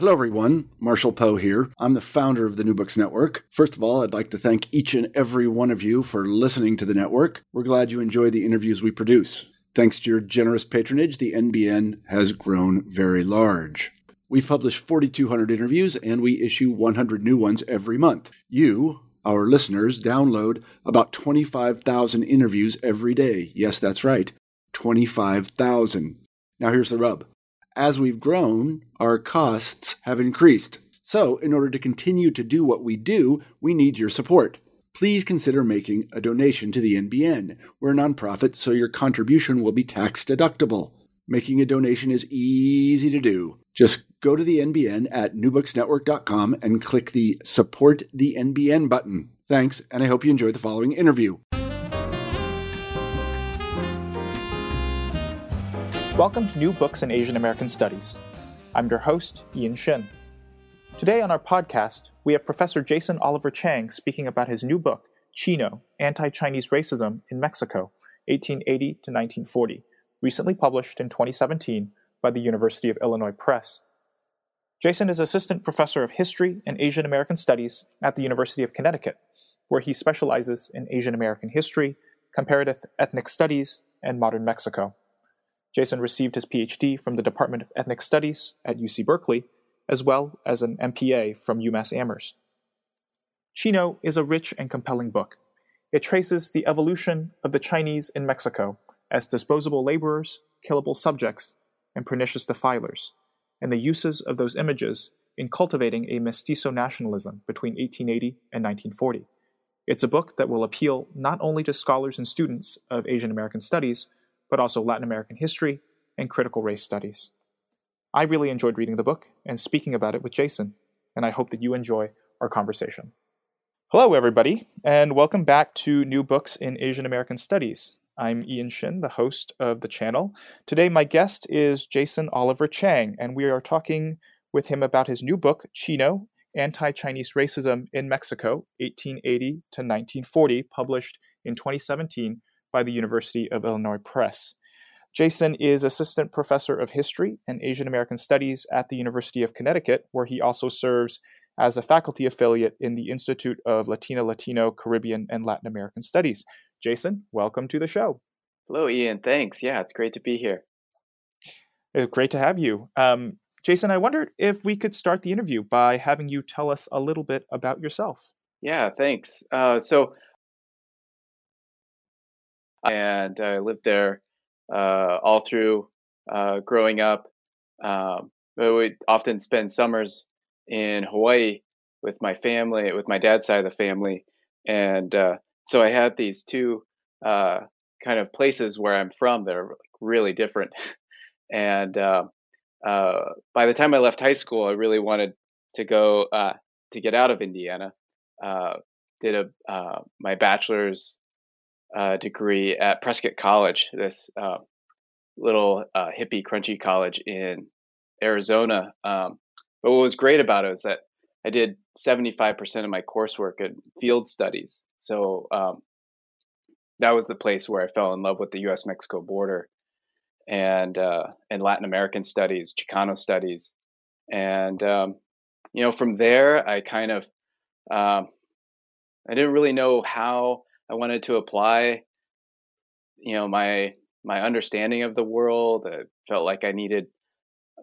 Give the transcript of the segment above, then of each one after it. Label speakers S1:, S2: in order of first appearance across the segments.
S1: Hello, everyone. Marshall Poe here. I'm the founder of the New Books Network. First of all, I'd like to thank each and every one of you for listening to the network. We're glad you enjoy the interviews we produce. Thanks to your generous patronage, the NBN has grown very large. We've published 4,200 interviews and we issue 100 new ones every month. You, our listeners, download about 25,000 interviews every day. Yes, that's right. 25,000. Now here's the rub as we've grown, our costs have increased. So, in order to continue to do what we do, we need your support. Please consider making a donation to the NBN. We're a nonprofit, so your contribution will be tax deductible. Making a donation is easy to do. Just go to the NBN at newbooksnetwork.com and click the Support the NBN button. Thanks, and I hope you enjoy the following interview.
S2: Welcome to New Books in Asian American Studies. I'm your host, Ian Shin. Today on our podcast, we have Professor Jason Oliver Chang speaking about his new book, Chino Anti Chinese Racism in Mexico, 1880 to 1940, recently published in 2017 by the University of Illinois Press. Jason is Assistant Professor of History and Asian American Studies at the University of Connecticut, where he specializes in Asian American history, comparative ethnic studies, and modern Mexico. Jason received his PhD from the Department of Ethnic Studies at UC Berkeley, as well as an MPA from UMass Amherst. Chino is a rich and compelling book. It traces the evolution of the Chinese in Mexico as disposable laborers, killable subjects, and pernicious defilers, and the uses of those images in cultivating a mestizo nationalism between 1880 and 1940. It's a book that will appeal not only to scholars and students of Asian American studies, but also Latin American history and critical race studies. I really enjoyed reading the book and speaking about it with Jason, and I hope that you enjoy our conversation. Hello, everybody, and welcome back to New Books in Asian American Studies. I'm Ian Shin, the host of the channel. Today, my guest is Jason Oliver Chang, and we are talking with him about his new book, Chino Anti Chinese Racism in Mexico, 1880 to 1940, published in 2017 by the University of Illinois Press. Jason is assistant professor of history and Asian American studies at the University of Connecticut, where he also serves as a faculty affiliate in the Institute of Latina, Latino, Caribbean, and Latin American Studies. Jason, welcome to the show.
S3: Hello, Ian. Thanks. Yeah, it's great to be here.
S2: It's uh, great to have you. Um, Jason, I wondered if we could start the interview by having you tell us a little bit about yourself.
S3: Yeah, thanks. Uh, so and I lived there uh, all through uh, growing up. Um, I would often spend summers in Hawaii with my family, with my dad's side of the family, and uh, so I had these two uh, kind of places where I'm from that are really different. and uh, uh, by the time I left high school, I really wanted to go to get out of Indiana. did a my bachelor's uh, degree at Prescott College, this uh, little uh, hippie, crunchy college in Arizona. Um, but what was great about it was that I did 75% of my coursework in field studies. So um, that was the place where I fell in love with the U.S. Mexico border and uh, and Latin American studies, Chicano studies, and um, you know from there I kind of um, I didn't really know how I wanted to apply, you know, my my understanding of the world. I felt like I needed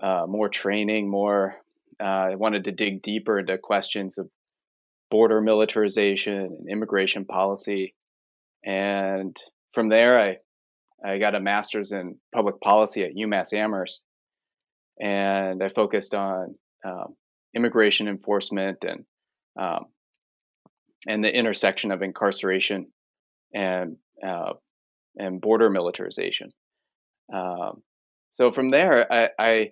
S3: uh, more training, more. Uh, I wanted to dig deeper into questions of border militarization and immigration policy, and from there, I I got a master's in public policy at UMass Amherst, and I focused on um, immigration enforcement and um, and the intersection of incarceration and uh, and border militarization. Um, so from there, I, I,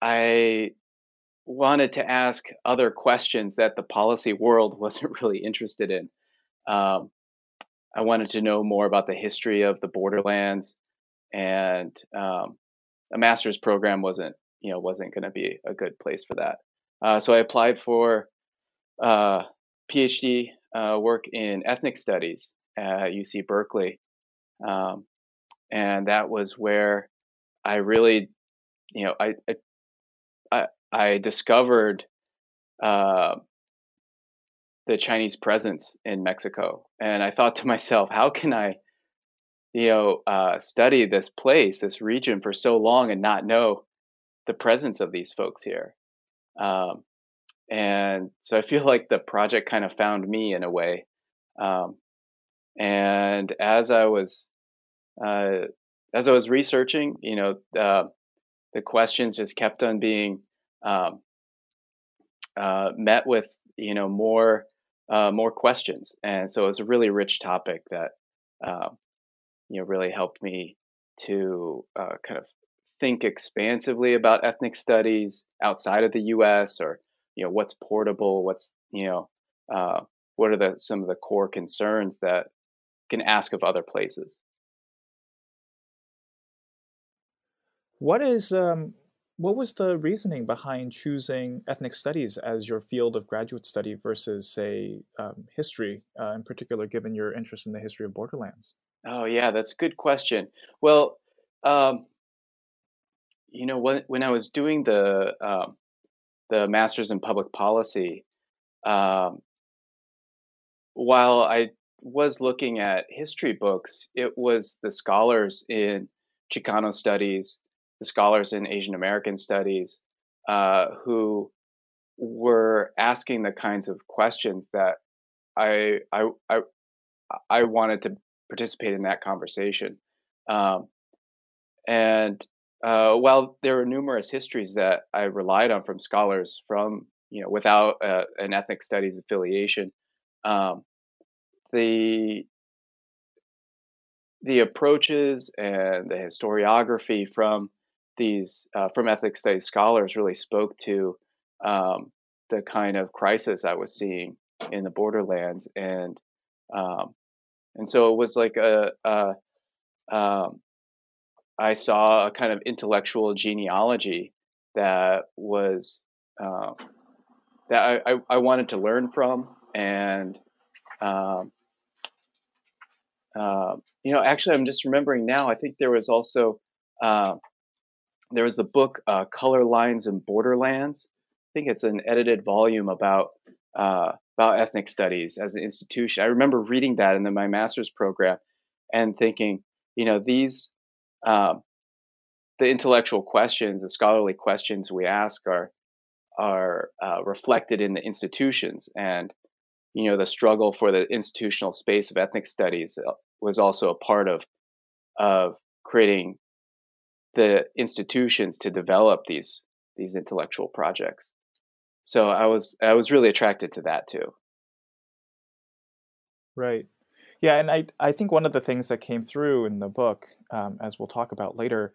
S3: I wanted to ask other questions that the policy world wasn't really interested in. Um, I wanted to know more about the history of the borderlands, and um, a master's program wasn't, you know, wasn't going to be a good place for that. Uh, so I applied for uh, PhD uh, work in ethnic studies at UC Berkeley, um, and that was where I really, you know, I I, I discovered uh, the Chinese presence in Mexico, and I thought to myself, how can I, you know, uh, study this place, this region for so long and not know the presence of these folks here? Um, and so I feel like the project kind of found me in a way. Um, and as I was uh, as I was researching, you know, uh, the questions just kept on being um, uh, met with, you know, more uh, more questions, and so it was a really rich topic that, um, you know, really helped me to uh, kind of think expansively about ethnic studies outside of the U.S. or you know what's portable, what's you know uh, what are the some of the core concerns that can ask of other places.
S2: What is um, what was the reasoning behind choosing ethnic studies as your field of graduate study versus, say, um, history, uh, in particular, given your interest in the history of borderlands?
S3: Oh yeah, that's a good question. Well, um, you know, when when I was doing the um, the master's in public policy, um, while I was looking at history books, it was the scholars in Chicano studies the scholars in Asian American studies uh, who were asking the kinds of questions that I I I, I wanted to participate in that conversation. Um, and uh, while there are numerous histories that I relied on from scholars from you know without uh, an ethnic studies affiliation, um, the the approaches and the historiography from these uh, from ethnic studies scholars really spoke to um, the kind of crisis I was seeing in the borderlands, and um, and so it was like a, a um, I saw a kind of intellectual genealogy that was uh, that I, I, I, wanted to learn from, and um, uh, you know, actually, I'm just remembering now. I think there was also uh, there was the book uh, Color Lines and Borderlands. I think it's an edited volume about uh, about ethnic studies as an institution. I remember reading that in the, my master's program and thinking, you know, these um, the intellectual questions, the scholarly questions we ask are are uh, reflected in the institutions, and you know, the struggle for the institutional space of ethnic studies uh, was also a part of of creating the institutions to develop these these intellectual projects. So I was I was really attracted to that too.
S2: Right. Yeah, and I I think one of the things that came through in the book, um, as we'll talk about later,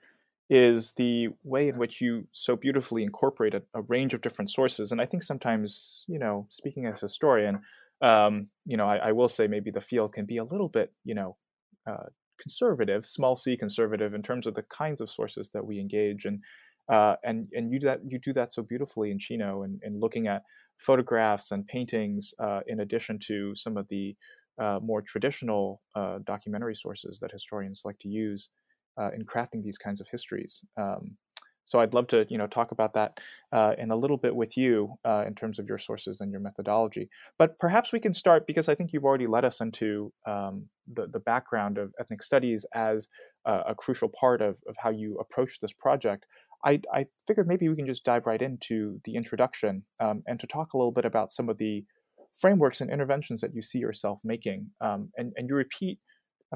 S2: is the way in which you so beautifully incorporate a, a, range of different sources. And I think sometimes, you know, speaking as a historian, um, you know, I, I, will say maybe the field can be a little bit, you know, uh, conservative, small c conservative, in terms of the kinds of sources that we engage and uh, and and you do that you do that so beautifully in Chino and, and looking at photographs and paintings uh, in addition to some of the uh, more traditional uh, documentary sources that historians like to use uh, in crafting these kinds of histories. Um, so I'd love to, you know, talk about that uh, in a little bit with you uh, in terms of your sources and your methodology. But perhaps we can start because I think you've already led us into um, the the background of ethnic studies as uh, a crucial part of of how you approach this project. I, I figured maybe we can just dive right into the introduction um, and to talk a little bit about some of the frameworks and interventions that you see yourself making. Um, and, and you repeat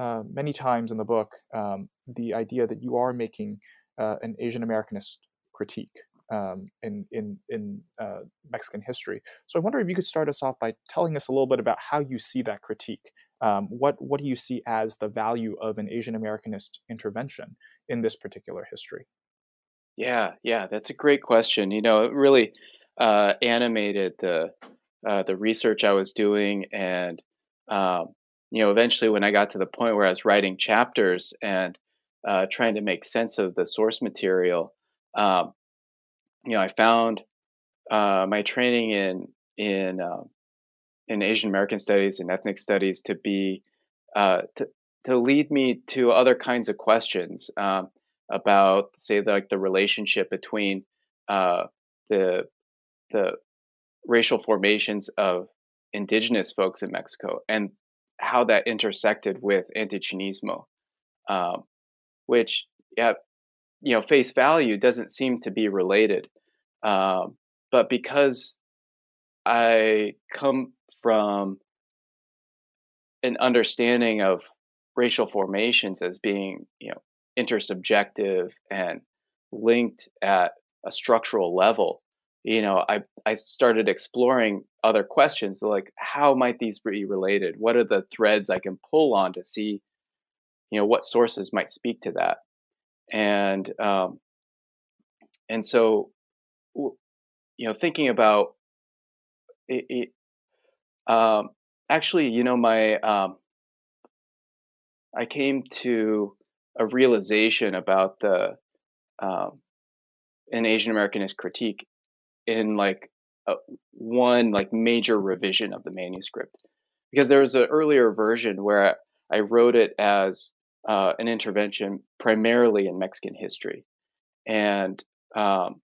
S2: uh, many times in the book um, the idea that you are making uh, an Asian Americanist critique um, in in in uh, Mexican history. So I wonder if you could start us off by telling us a little bit about how you see that critique. Um, what what do you see as the value of an Asian Americanist intervention in this particular history?
S3: Yeah, yeah, that's a great question. You know, it really, uh, animated the uh, the research I was doing, and um, you know, eventually when I got to the point where I was writing chapters and uh, trying to make sense of the source material, um, you know, I found uh, my training in in um, in Asian American studies and ethnic studies to be uh, to to lead me to other kinds of questions um, about, say, like the relationship between uh, the the racial formations of indigenous folks in Mexico and how that intersected with anti-Chinismo, um, which, yeah, you know, face value doesn't seem to be related. Um, but because I come from an understanding of racial formations as being, you know, intersubjective and linked at a structural level, you know, I, I started exploring other questions like how might these be related? What are the threads I can pull on to see, you know, what sources might speak to that? And um, and so, you know, thinking about it, it um, actually, you know, my um, I came to a realization about the um, an Asian Americanist critique in like a, one like major revision of the manuscript because there was an earlier version where I wrote it as uh, an intervention primarily in Mexican history, and um,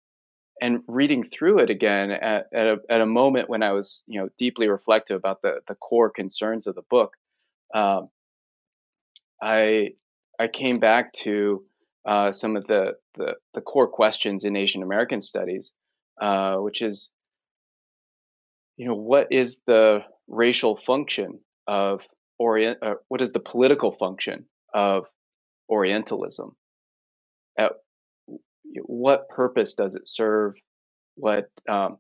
S3: and reading through it again at, at, a, at a moment when I was you know deeply reflective about the the core concerns of the book, um, I I came back to uh, some of the, the, the core questions in Asian American studies, uh, which is you know what is the racial function of orient uh, what is the political function of orientalism at what purpose does it serve? What um,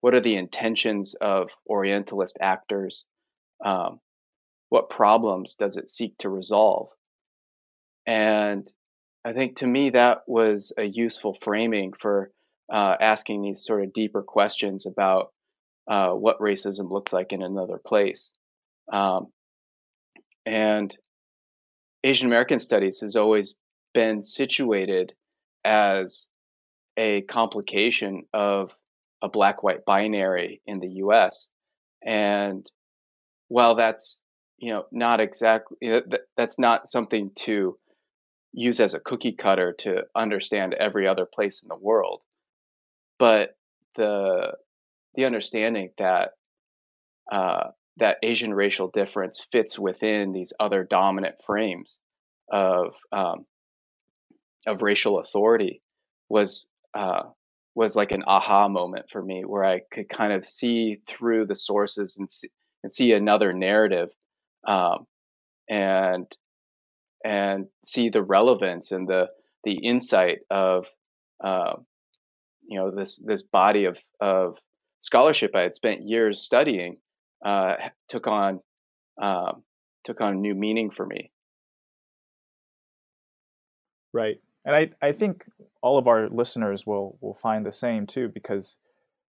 S3: what are the intentions of Orientalist actors? Um, what problems does it seek to resolve? And I think to me that was a useful framing for uh, asking these sort of deeper questions about uh, what racism looks like in another place. Um, and Asian American studies has always been situated as a complication of a black white binary in the US. And while that's you know not exactly that's not something to use as a cookie cutter to understand every other place in the world but the the understanding that uh, that Asian racial difference fits within these other dominant frames of um, of racial authority was uh, was like an aha moment for me, where I could kind of see through the sources and see, and see another narrative, um, and and see the relevance and the the insight of uh, you know this this body of of scholarship I had spent years studying uh, took on um, took on new meaning for me.
S2: Right and I, I think all of our listeners will will find the same too, because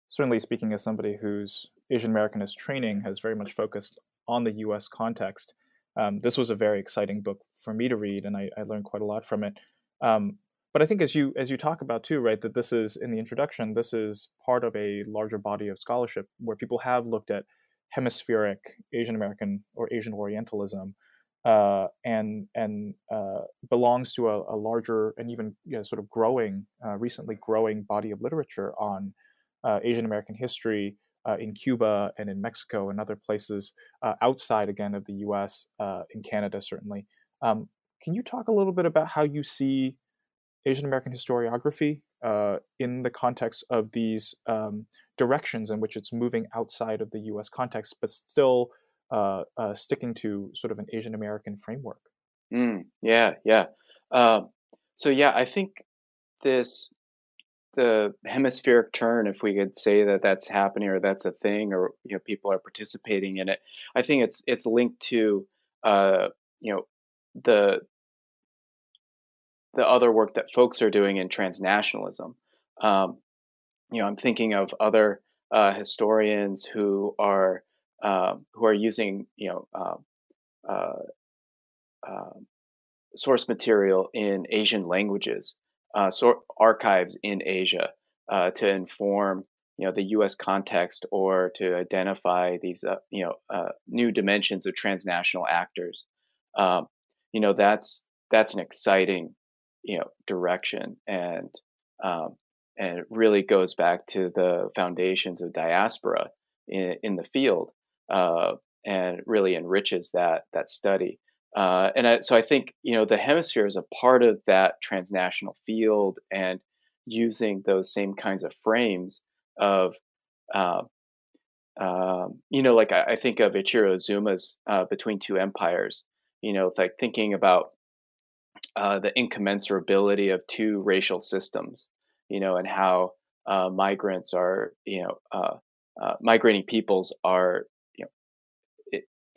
S2: certainly speaking as somebody whose Asian Americanist training has very much focused on the U.S. context, um, this was a very exciting book for me to read, and I, I learned quite a lot from it. Um, but I think as you as you talk about too, right, that this is in the introduction, this is part of a larger body of scholarship where people have looked at hemispheric Asian American or Asian Orientalism uh, and and uh, belongs to a, a, larger and even you know, sort of growing, uh, recently growing body of literature on uh, Asian American history uh, in Cuba and in Mexico and other places uh, outside again of the U.S. in Canada certainly. Um, can you talk a little bit about how you see Asian American historiography in the context of these um, directions in which it's moving outside of the U.S. context, but still uh, uh, sticking to sort of an Asian American framework.
S3: Mm, yeah, yeah. Um, so yeah, I think this the hemispheric turn, if we could say that that's happening or that's a thing, or you know people are participating in it. I think it's it's linked to uh, you know the the other work that folks are doing in transnationalism. Um, you know, I'm thinking of other uh, historians who are um, who are using you know um, uh, um, source material in Asian languages, uh, so archives in Asia uh, to inform you know the U.S. context or to identify these uh, you know uh, new dimensions of transnational actors. Um, you know that's that's an exciting you know direction and um, and it really goes back to the foundations of diaspora in, in the field uh, and really enriches that that study. Uh, and I, so I think you know the hemisphere is a part of that transnational field and using those same kinds of frames of uh, um, you know like I, I, think of Eiichiro Azuma's uh, Between Two Empires. You know, like thinking about uh, the incommensurability of two racial systems. You know, and how uh, migrants are you know migrating peoples are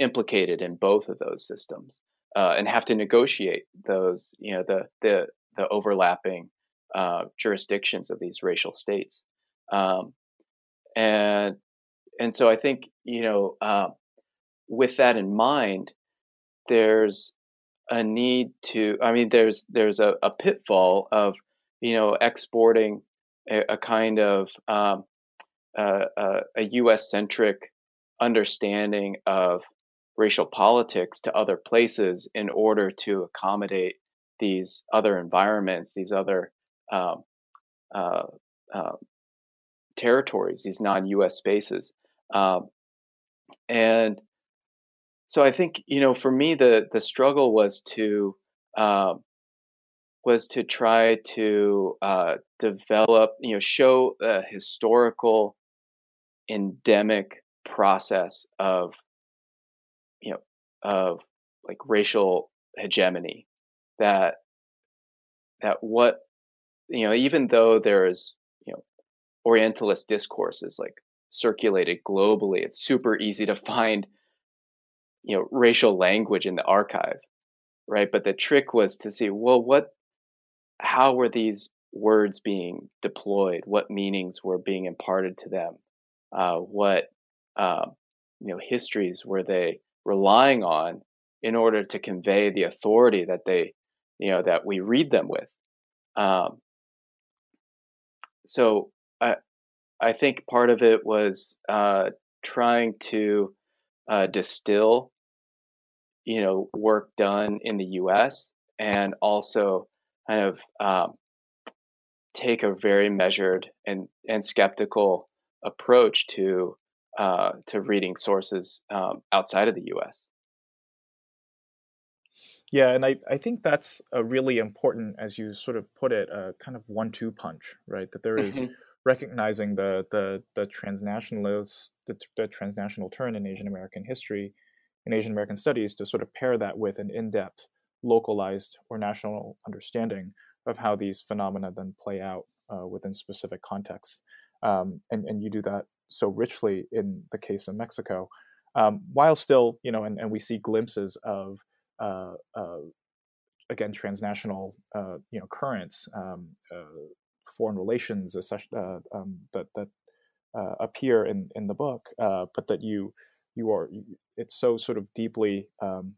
S3: implicated in both of those systems uh, and have to negotiate those, you know, the the the overlapping uh, jurisdictions of these racial states, um, and and so I think you know, uh, with that in mind, there's a need to. I mean, there's there's a, a pitfall of you know exporting a, a kind of um, uh, a U.S. centric understanding of racial politics to other places in order to accommodate these other environments, these other um, uh, uh, territories, these non-U.S. spaces, um, and so I think you know, for me, the the struggle was to um, was to try to uh, develop, you know, show a historical endemic process of you know of like racial hegemony that that what you know even though there's you know orientalist discourses like circulated globally it's super easy to find you know racial language in the archive right? But the trick was to see well what how were these words being deployed? What meanings were being imparted to them? Uh, what um, you know histories were they relying on in order to convey the authority that they, you know, that we read them with. Um, so I, I think part of it was uh, trying to uh, distill, you know, work done in the U.S. and also kind of um, take a very measured and and skeptical approach to uh, to reading sources um, outside of the U.S.
S2: Yeah, and I, I think that's a really important, as you sort of put it, a kind of one-two punch, right? That there is mm-hmm. Recognizing the the the transnationalist the, the transnational turn in Asian American history in Asian American studies to sort of pair that with an in-depth, localized or national understanding of how these phenomena then play out uh, within specific contexts. Um, and, and you do that so richly in the case of Mexico, um, while still, you know, and, and we see glimpses of, uh, uh, again, transnational, uh, you know, currents, um, uh, foreign relations uh, um, that that uh, appear in in the book, but that you you are it's so sort of deeply um,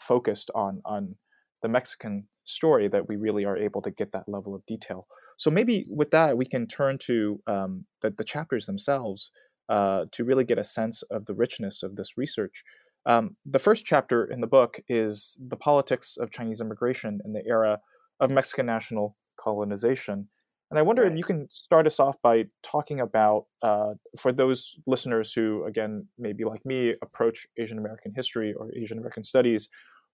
S2: focused on on the Mexican story that we really are able to get that level of detail. So maybe with that, we can turn to um, the, the, chapters themselves uh, to really get a sense of the richness of this research. Um, the first chapter in the book is the politics of Chinese immigration in the era of Mexican national colonization. And I wonder if you can start us off by talking about, uh, for those listeners who, again, maybe like me, approach Asian American history or Asian American studies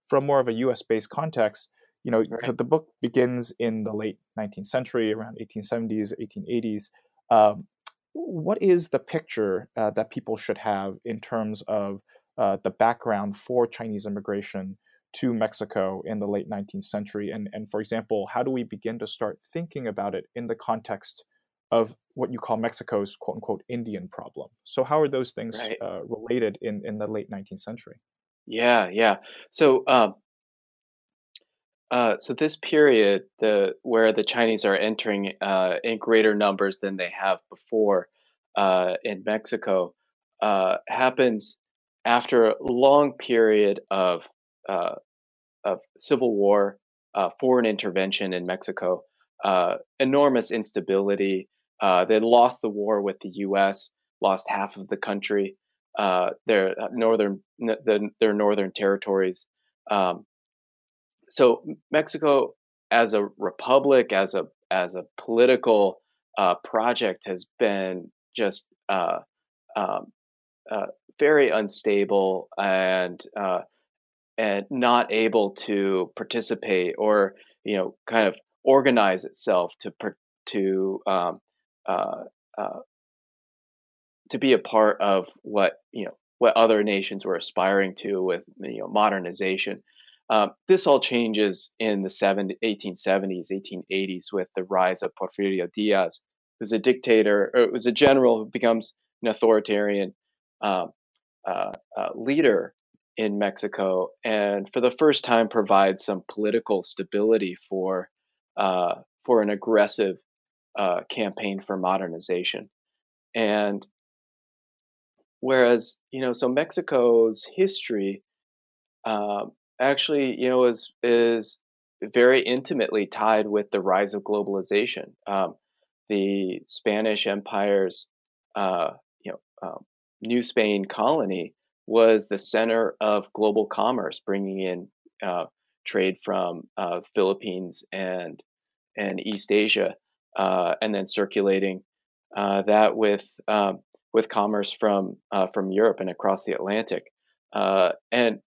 S2: from more of a US based context, you know, right. the, the, book begins in the late 19th century, around 1870s, 1880s. Um, what is the picture uh, that people should have in terms of uh, the background for Chinese immigration to Mexico in the late 19th century? And, and for example, how do we begin to start thinking about it in the context of what you call Mexico's quote unquote Indian problem? So, how are those things right. uh, related in, in the late 19th century?
S3: Yeah, yeah. So, um, uh, so this period, the where the Chinese are entering uh, in greater numbers than they have before, uh, in Mexico uh, happens after a long period of uh, of civil war, uh, foreign intervention in Mexico, uh, enormous instability. they lost the war with the U.S., lost half of the country, their northern the, their northern territories. Um, so Mexico, as a republic, as a as a political uh, project, has been just uh, um, uh, very unstable and uh, and not able to participate or you know kind of organize itself to to um, uh, uh, to be a part of what you know what other nations were aspiring to with you know modernization. Um, this all changes in the 1870s, 1880s with the rise of Porfirio Diaz, who's a dictator, or was a general who becomes an authoritarian um, uh, uh, leader in Mexico, and for the first time provides some political stability for uh, for an aggressive uh, campaign for modernization. And whereas you know, so Mexico's history um, actually, you know, is is very intimately tied with the rise of globalization. Um, the Spanish Empire's, uh, you know, um, New Spain colony was the center of global commerce, bringing in uh, trade from uh, Philippines and and East Asia, uh, and then circulating uh, that with um, with commerce from uh, from Europe and across the Atlantic. and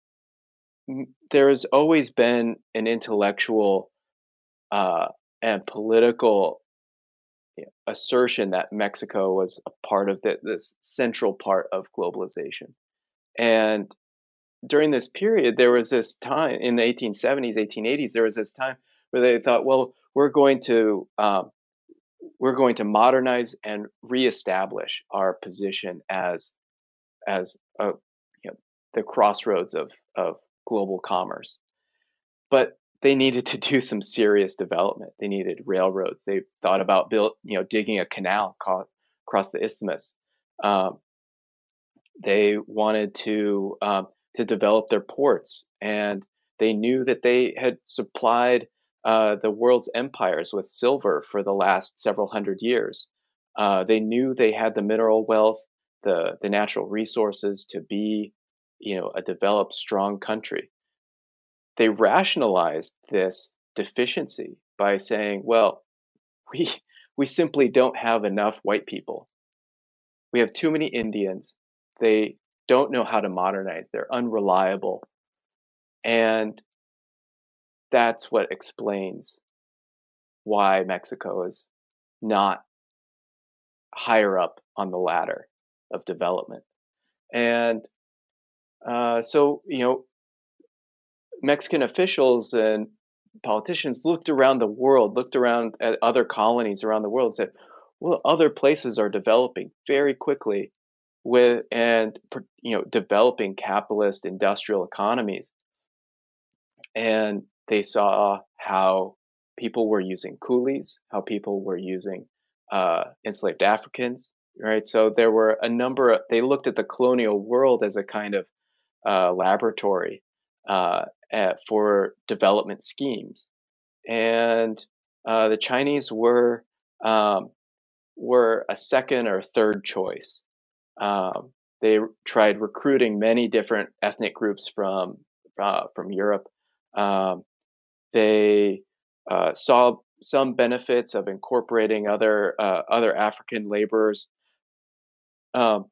S3: there has always been an intellectual uh, and political assertion that Mexico was a part of the, this central part of globalization. And during this period, there was this time in the 1870s, 1880s, there was this time where they thought, well, we're going to um, we're going to modernize and reestablish our position as as a, you know, the crossroads of of global commerce. But they needed to do some serious development. They needed railroads. They thought about build, you know, digging a canal across the isthmus. Um, they wanted to um, to develop their ports, and they knew that they had supplied uh, the world's empires with silver for the last several hundred years. Uh, they knew they had the mineral wealth, the the natural resources to be you know, a developed, strong country. They rationalized this deficiency by saying, well, we, we simply don't have enough white people. We have too many Indians. They don't know how to modernize. They're unreliable. And that's what explains why Mexico is not higher up on the ladder of development. And uh, so, you know, Mexican officials and politicians looked around the world, looked around at other colonies around the world, and said, "Well, other places are developing very quickly with and you know developing capitalist industrial economies." And they saw how people were using coolies, how people were using uh, enslaved Africans, right? So there were a number of, they looked at the colonial world as a kind of uh, laboratory uh, at, for development schemes, and uh, the Chinese were um, were a second or third choice. Um, they tried recruiting many different ethnic groups from uh, from Europe. Um, they uh, saw some benefits of incorporating other uh, other African laborers. Um,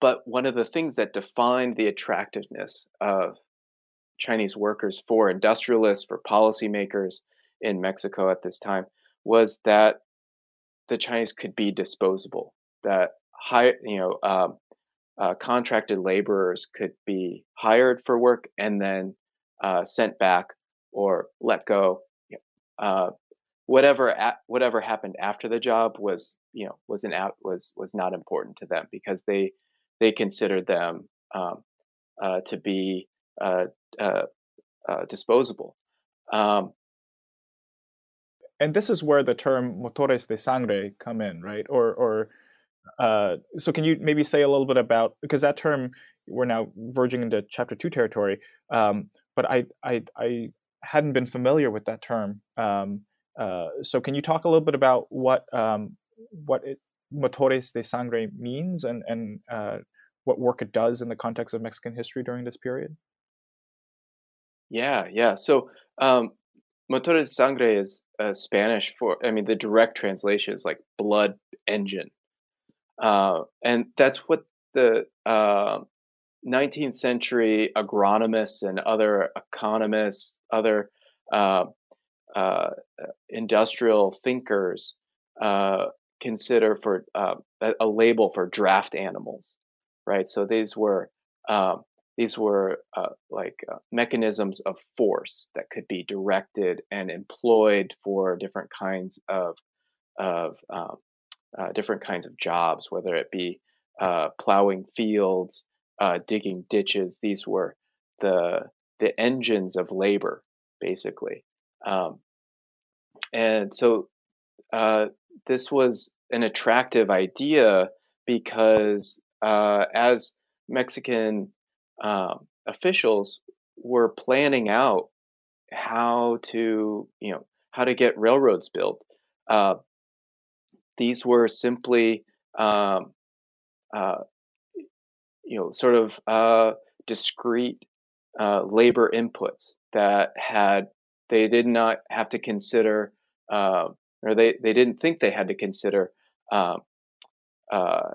S3: but one of the things that defined the attractiveness of Chinese workers for industrialists, for policymakers in Mexico at this time was that the Chinese could be disposable, that high, you know, um, uh, contracted laborers could be hired for work and then uh, sent back or let go. Uh, whatever whatever happened after the job was, you know, was an out was was not important to them because they they considered them um, uh, to be uh, uh, uh, disposable. Um,
S2: and this is where the term motores de sangre come in, right? Or, or Uh, so can you maybe say a little bit about because that term we're now verging into chapter two territory, um, but I, I I hadn't been familiar with that term. Um, uh, so can you talk a little bit about what um, what it, motores de sangre means and and uh, what work it does in the context of Mexican history during this period?
S3: Yeah, yeah. So um, motores de sangre is uh, Spanish for, I mean, the direct translation is like blood engine. Uh, and that's what the uh, 19th century agronomists and other economists, other uh, uh, industrial thinkers uh, consider for a, a, label for draft animals, right? So these were these were uh, like uh, mechanisms of force that could be directed and employed for different kinds of of um, uh, different kinds of jobs, whether it be uh, plowing fields, uh, digging ditches. These were the the engines of labor, basically. Um, and so uh, this was an attractive idea because as Mexican um, officials were planning out how to, you know, how to get railroads built. Uh, these were simply, um, uh, you know, sort of uh, discrete uh, labor inputs that had they did not have to consider, uh, or they they didn't think they had to consider um, uh,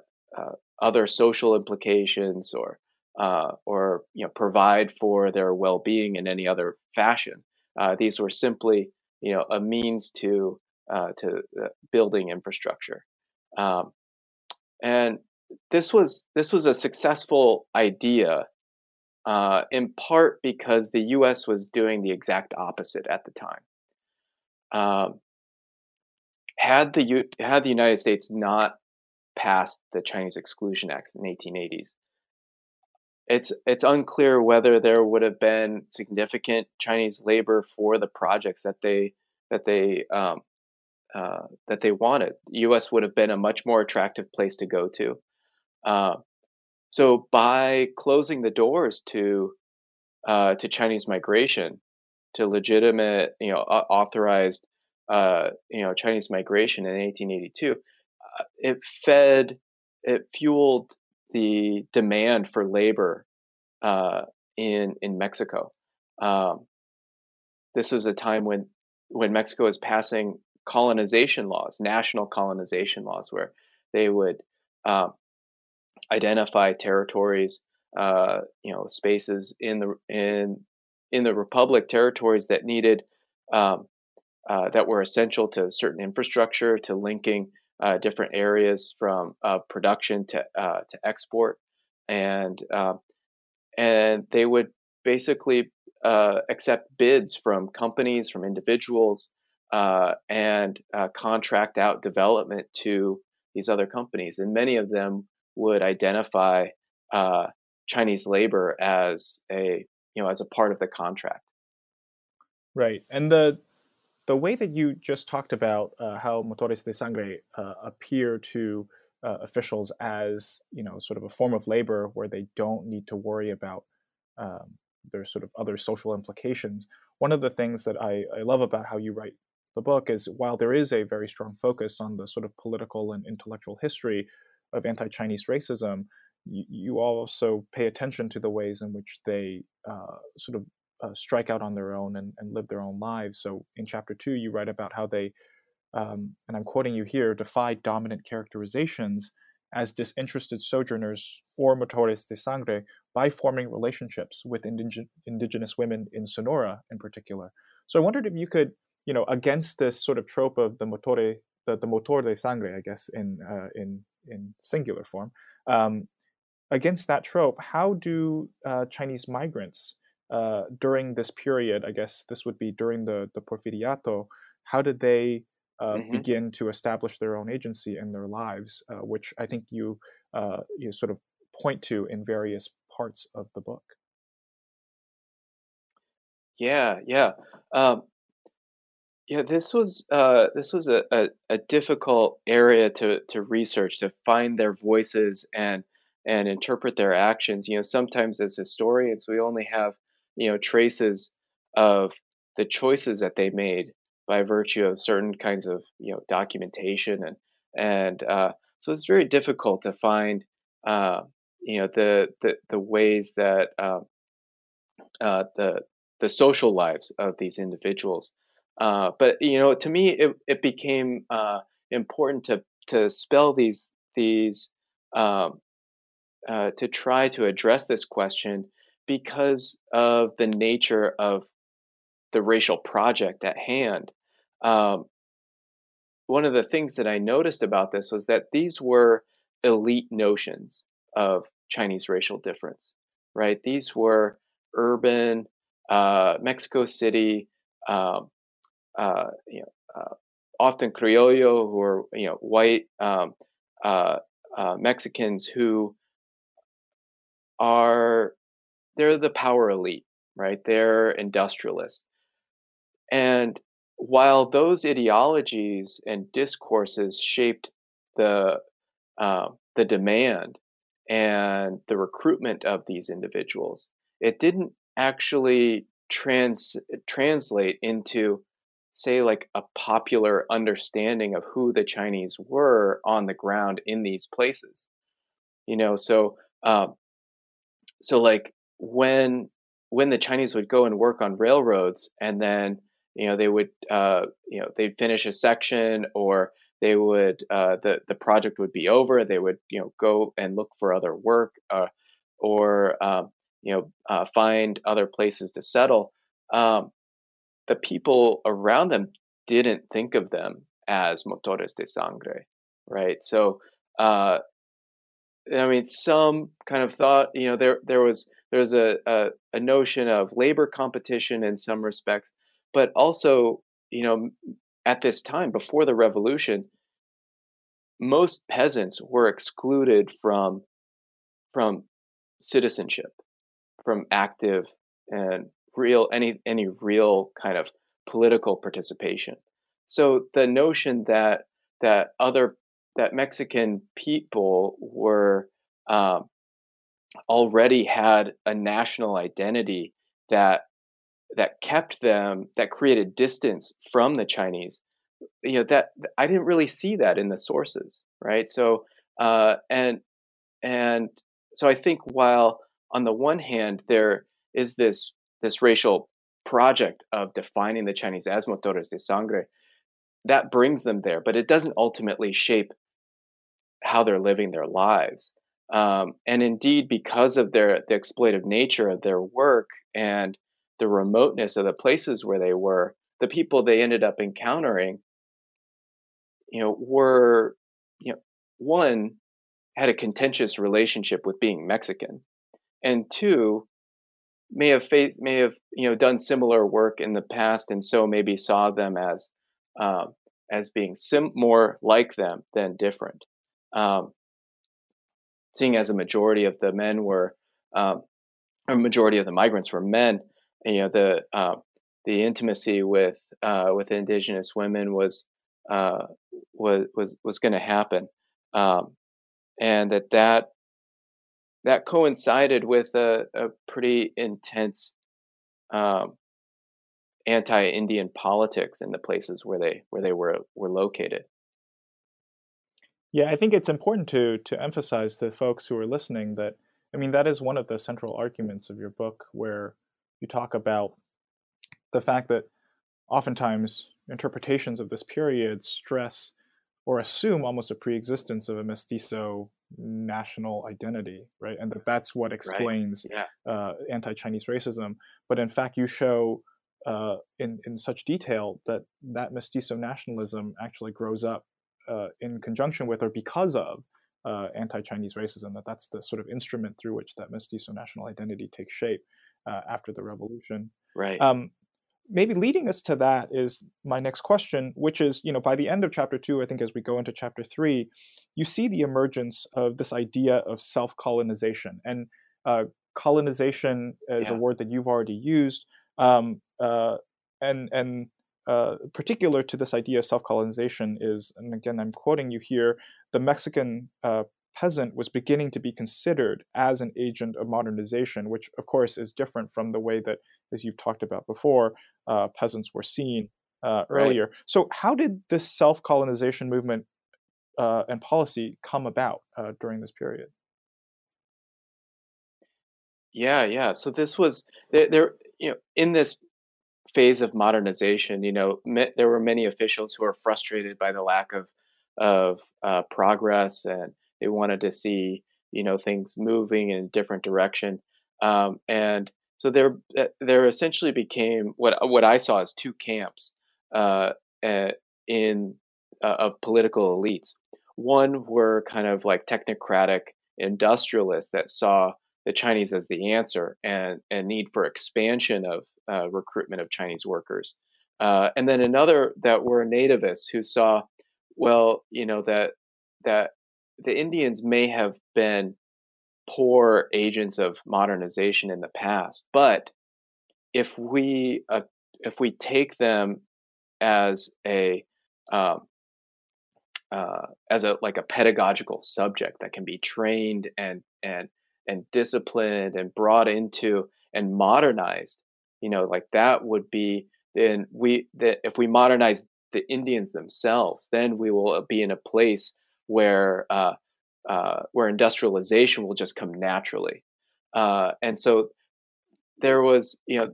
S3: other social implications or uh, or you know provide for their well-being in any other fashion. Uh, these were simply you know a means to uh, to uh, building infrastructure, um, and this was this was a successful idea. Uh, in part because the U.S. was doing the exact opposite at the time. Um, had the U- had the United States not passed the Chinese Exclusion Act in the 1880s, it's it's unclear whether there would have been significant Chinese labor for the projects that they that they um, uh, that they wanted. The U.S. would have been a much more attractive place to go to. Uh, so by closing the doors to uh, to Chinese migration, to legitimate, you know, authorized, uh, you know, Chinese migration in 1882, uh, it fed, it fueled the demand for labor uh, in in Mexico. Um, this was a time when when Mexico was passing colonization laws, national colonization laws, where they would um, identify territories, uh, you know, spaces in the in in the republic, territories that needed um, uh, that were essential to certain infrastructure, to linking uh, different areas from uh, production to uh, to export, and um, and they would basically uh, accept bids from companies, from individuals, uh, and uh, contract out development to these other companies, and many of them would identify Chinese labor as a you know as a part of the contract.
S2: Right, and the the way that you just talked about uh, how motores de sangre uh, appear to uh, officials as you know sort of a form of labor where they don't need to worry about um, their sort of other social implications. One of the things that I, I love about how you write the book is while there is a very strong focus on the sort of political and intellectual history of anti-Chinese racism, you, you also pay attention to the ways in which they uh, sort of uh, strike out on their own and, and live their own lives. So in chapter two, you write about how they, um, and I'm quoting you here, defy dominant characterizations as disinterested sojourners or motores de sangre by forming relationships with indig- indigenous women in Sonora in particular. So I wondered if you could, you know, against this sort of trope of the motore, the, the motor de sangre, I guess, in uh, in in singular form, um, against that trope, how do uh, Chinese migrants uh, during this period, I guess this would be during the, the Porfiriato, how did they uh, mm-hmm. begin to establish their own agency in their lives, uh, which I think you uh, you sort of point to in various parts of the book.
S3: Yeah, yeah. Um, Yeah, this was uh, this was a, a, a, difficult area to, to research to find their voices and and interpret their actions. You know, sometimes as historians, we only have you know traces of the choices that they made by virtue of certain kinds of you know documentation and and uh, so it's very difficult to find uh, you know the the, the ways that um, uh, the the social lives of these individuals uh, but you know, to me, it, it became uh, important to to spell these these um, uh, to try to address this question because of the nature of the racial project at hand. Um, one of the things that I noticed about this was that these were elite notions of Chinese racial difference, right? These were urban, uh, Mexico City, um, uh, you know, uh, often Criollo, who are you know white um, uh, uh, Mexicans who are they're the power elite, right? They're industrialists, and while those ideologies and discourses shaped the um, the demand and the recruitment of these individuals, it didn't actually trans translate into say like a popular understanding of who the Chinese were on the ground in these places. You know, so um, so like when when the Chinese would go and work on railroads, and then you know they would uh, you know they'd finish a section or they would uh, the the project would be over. They would you know go and look for other work uh, or um, you know uh, find other places to settle. Um, the people around them didn't think of them as motores de sangre, right? So, uh, I mean, some kind of thought, you know, there there was there was a, a, a notion of labor competition in some respects, but also, you know, at this time before the revolution, most peasants were excluded from from citizenship, from active and real any any real kind of political participation. So the notion that that other that Mexican people were um, already had a national identity that that kept them that created distance from the Chinese. You know that I didn't really see that in the sources, right? So uh, and and so I think while on the one hand there is this this racial project of defining the Chinese as motores de sangre, that brings them there, but it doesn't ultimately shape how they're living their lives. Um, and indeed, because of their the exploitive nature of their work and the remoteness of the places where they were, the people they ended up encountering, you know, were, you know, one had a contentious relationship with being Mexican, and two, may have faith, may have you know done similar work in the past, and so maybe saw them as um, as being sim- more like them than different. Um, seeing as a majority of the men were, um, a majority of the migrants were men, you know the uh, the intimacy with uh, with indigenous women was uh, was was was going to happen, um, and that that that coincided with a, a pretty intense um, anti-Indian politics in the places where they where they were were located.
S2: Yeah, I think it's important to to emphasize to folks who are listening that I mean that is one of the central arguments of your book, where you talk about the fact that oftentimes interpretations of this period stress or assume almost a pre-existence of a mestizo national identity, right? And that that's what explains right. yeah. uh, anti-Chinese racism. But in fact, you show uh, in in such detail that that mestizo nationalism actually grows up uh, in conjunction with or because of uh, anti-Chinese racism. That that's the sort of instrument through which that mestizo national identity takes shape uh, after the revolution.
S3: Right. Um,
S2: maybe leading us to that is my next question, which is, you know, by the end of chapter two, I think as we go into chapter three, you see the emergence of this idea of self colonization. And uh, colonization is yeah. a word that you've already used. Um, uh, and, and uh, particular to this idea of self colonization is, and again, I'm quoting you here the Mexican uh, peasant was beginning to be considered as an agent of modernization, which, of course, is different from the way that, as you've talked about before, uh, peasants were seen uh, earlier. Right. So, how did this self colonization movement uh, and policy come about during this period?
S3: Yeah, yeah. So this was there, there you know, in this phase of modernization, you know, me, there were many officials who are frustrated by the lack of of uh, progress, and they wanted to see, you know, things moving in a different direction. Um, and so there, uh, there essentially became what what I saw as two camps uh, uh in uh, of political elites. One were kind of like technocratic industrialists that saw the Chinese as the answer and, and need for expansion of uh, recruitment of Chinese workers. Uh, and then another that were nativists who saw, well, you know, that that the Indians may have been poor agents of modernization in the past, but if we uh, if we take them as a um, uh, as a like a pedagogical subject that can be trained and and and disciplined and brought into and modernized you know like that would be then we that if we modernize the indians themselves then we will be in a place where uh, uh, where industrialization will just come naturally uh, and so there was you know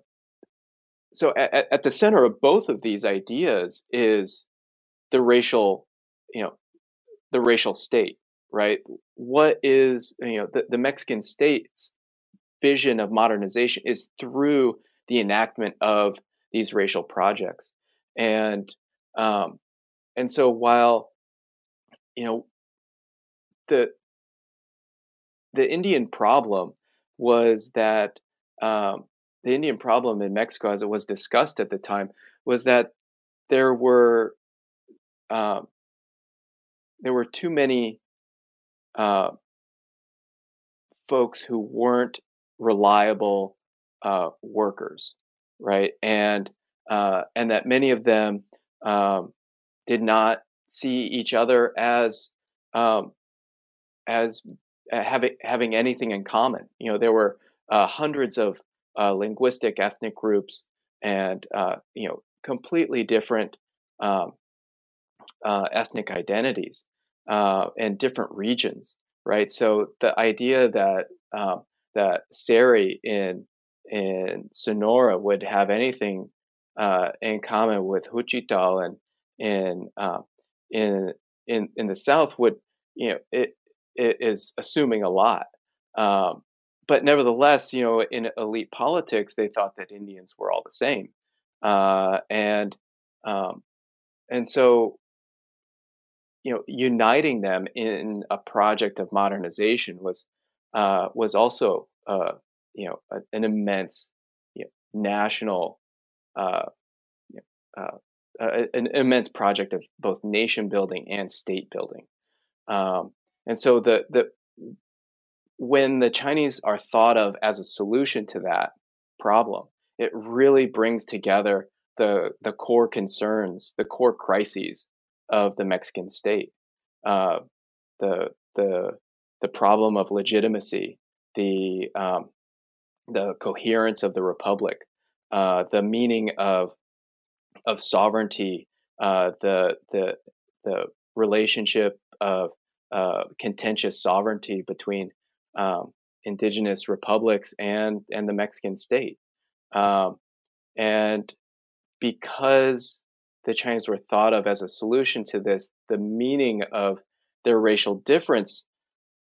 S3: so at, at the center of both of these ideas is the racial you know the racial state right? What is, you know, the, the Mexican state's vision of modernization is through the enactment of these racial projects. And, um, and so while, you know, the, the Indian problem was that, um, the Indian problem in Mexico, as it was discussed at the time, was that there were um, there were too many uh, folks who weren't reliable uh, workers, right? And uh, and that many of them um, did not see each other as um, as uh, having having anything in common. You know, there were uh, hundreds of uh, linguistic ethnic groups and you know completely different um, ethnic identities uh, and different regions, right? So the idea that um, that Seri in in Sonora would have anything uh, in common with Juchitán in uh, in in in the South would you know it, it is assuming a lot. Um, but nevertheless, you know, in elite politics, they thought that Indians were all the same, uh, and um, and so you know, uniting them in a project of modernization was uh, was also uh, you know an immense you know, national uh, know, uh, an immense project of both nation building and state building. Um, and so the the when the Chinese are thought of as a solution to that problem, it really brings together the the core concerns, the core crises of the Mexican state. Uh, the the the problem of legitimacy, the um, the coherence of the republic, uh, the meaning of of sovereignty, uh, the the the relationship of uh, contentious sovereignty between um, indigenous republics and and the Mexican state, um, and because the Chinese were thought of as a solution to this, the meaning of their racial difference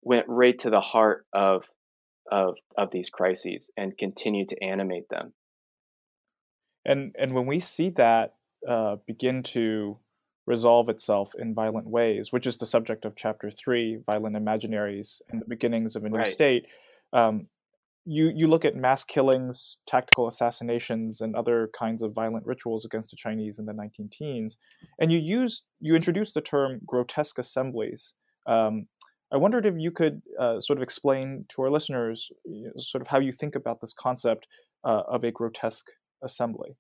S3: went right to the heart of of of these crises and continued to animate them.
S2: And and when we see that uh, begin to resolve itself in violent ways, which is the subject of chapter three, violent imaginaries and the beginnings of a new right. state. Um, you you look at mass killings, tactical assassinations, and other kinds of violent rituals against the Chinese in the 19 teens, and you use you introduce the term grotesque assemblies. Um, I wondered if you could uh, sort of explain to our listeners you know, sort of how you think about this concept uh, of a grotesque assembly.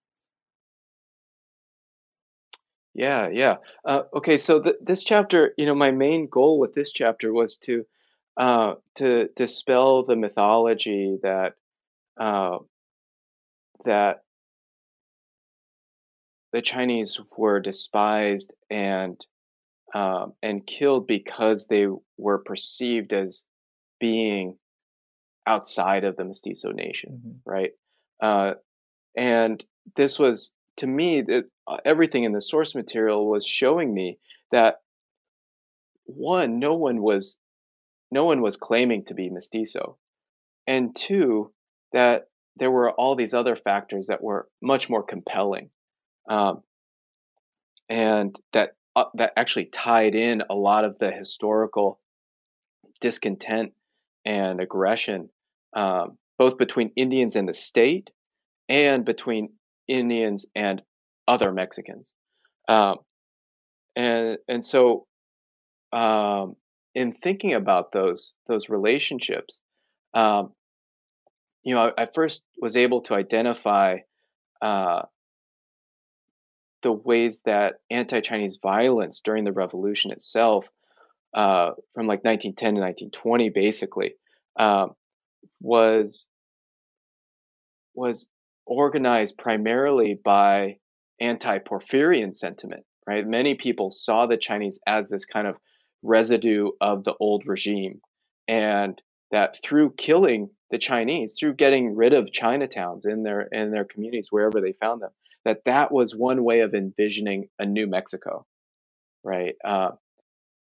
S3: Yeah, yeah. Uh, okay, so th this chapter, you know, my main goal with this chapter was to uh, to dispel the mythology that uh, that the Chinese were despised and um, and killed because they were perceived as being outside of the mestizo nation, mm -hmm. right? Uh, and this was to me that uh, everything in the source material was showing me that one, no one was no one was claiming to be mestizo, and two, that there were all these other factors that were much more compelling, um, and that uh, that actually tied in a lot of the historical discontent and aggression, um, both between Indians and the state, and between Indians and other Mexicans. Um, and and so um, in thinking about those those relationships, um, you know, I, I, first was able to identify uh, the ways that anti-Chinese violence during the revolution itself, uh, from like 1910 to 1920, basically, um, was was organized primarily by anti-Porfirian sentiment, right? Many people saw the Chinese as this kind of residue of the old regime, and that through killing the Chinese, through getting rid of Chinatowns in their in their communities wherever they found them, that that was one way of envisioning a new Mexico, right? Uh,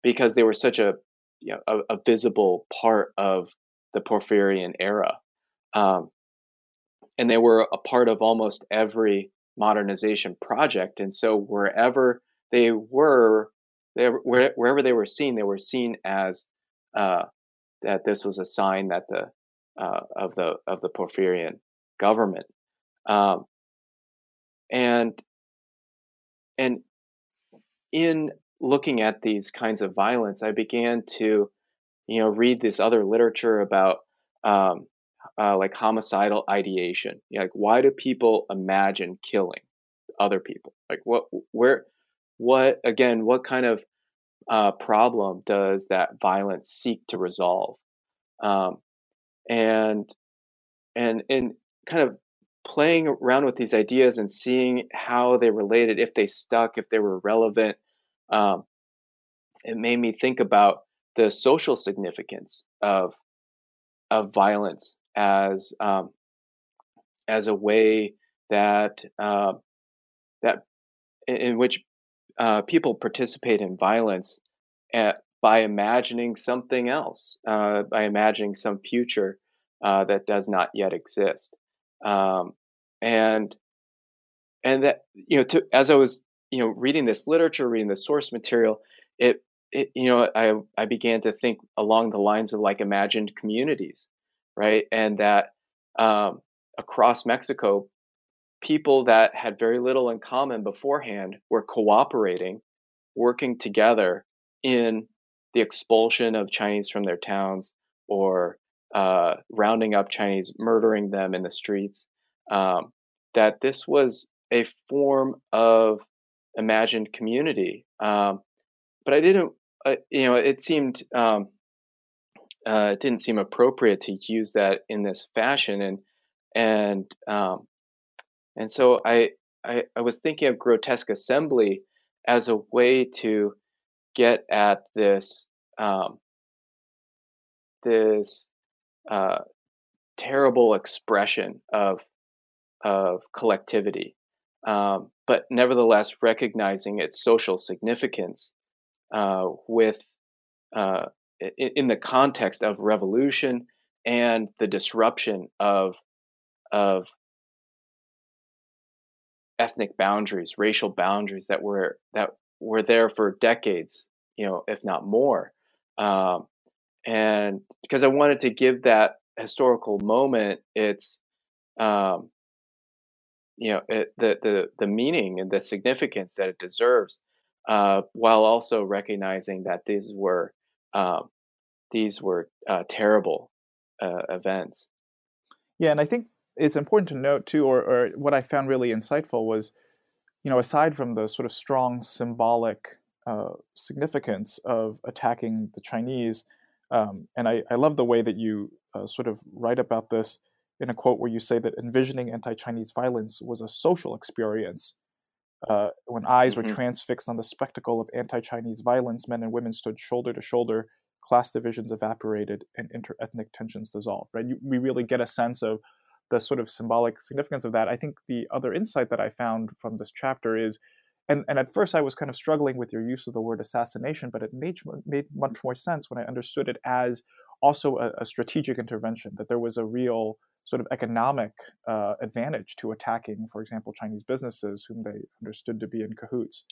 S3: because they were such a you know a, a, visible part of the Porfirian era. Um, and they were a part of almost every modernization project. And so wherever they were, they, wherever they were seen, they were seen as uh, that this was a sign that the uh, of the of the Porfirian government. Um, and and in looking at these kinds of violence, I began to, you know, read this other literature about um, uh, like homicidal ideation. like, why do people imagine killing other people? Like, what, where, what, again, what kind of uh, problem does that violence seek to resolve? Um, and, and, and kind of playing around with these ideas and seeing how they related, if they stuck, if they were relevant, um, it made me think about the social significance of of violence as um, as a way that uh, that in, in which uh, people participate in violence at, by imagining something else, uh, by imagining some future uh, that does not yet exist, um, and and that you know to, as I was you know reading this literature, reading the source material, it it, you know, I, I began to think along the lines of like imagined communities right? And that um, across Mexico, people that had very little in common beforehand were cooperating, working together in the expulsion of Chinese from their towns or uh, rounding up Chinese, murdering them in the streets. Um, that this was a form of imagined community. Um, but I didn't, uh, you know, it seemed um, uh, it didn't seem appropriate to use that in this fashion, and and um, and so I, I I was thinking of grotesque assembly as a way to get at this um, this uh, terrible expression of of collectivity, um, but nevertheless recognizing its social significance uh, with uh, in the context of revolution and the disruption of of ethnic boundaries, racial boundaries that were that were there for decades, you know, if not more. Um, and because I wanted to give that historical moment its, um, you know, it, the the the meaning and the significance that it deserves, uh, while also recognizing that these were um, these were uh, terrible uh, events.
S2: Yeah, and I think it's important to note too, or, or what I found really insightful was you know, aside from the sort of strong symbolic uh, significance of attacking the Chinese, um, and I, I, love the way that you uh, sort of write about this in a quote where you say that envisioning anti-Chinese violence was a social experience. Uh, when eyes mm-hmm. were transfixed on the spectacle of anti-Chinese violence, men and women stood shoulder to shoulder, class divisions evaporated, and inter-ethnic tensions dissolved. Right? You, we really get a sense of the sort of symbolic significance of that. I think the other insight that I found from this chapter is, and, and at first I was kind of struggling with your use of the word assassination, but it made, made much more sense when I understood it as also a, a strategic intervention, that there was a real sort of economic uh, advantage to attacking, for example, Chinese businesses whom they understood to be in cahoots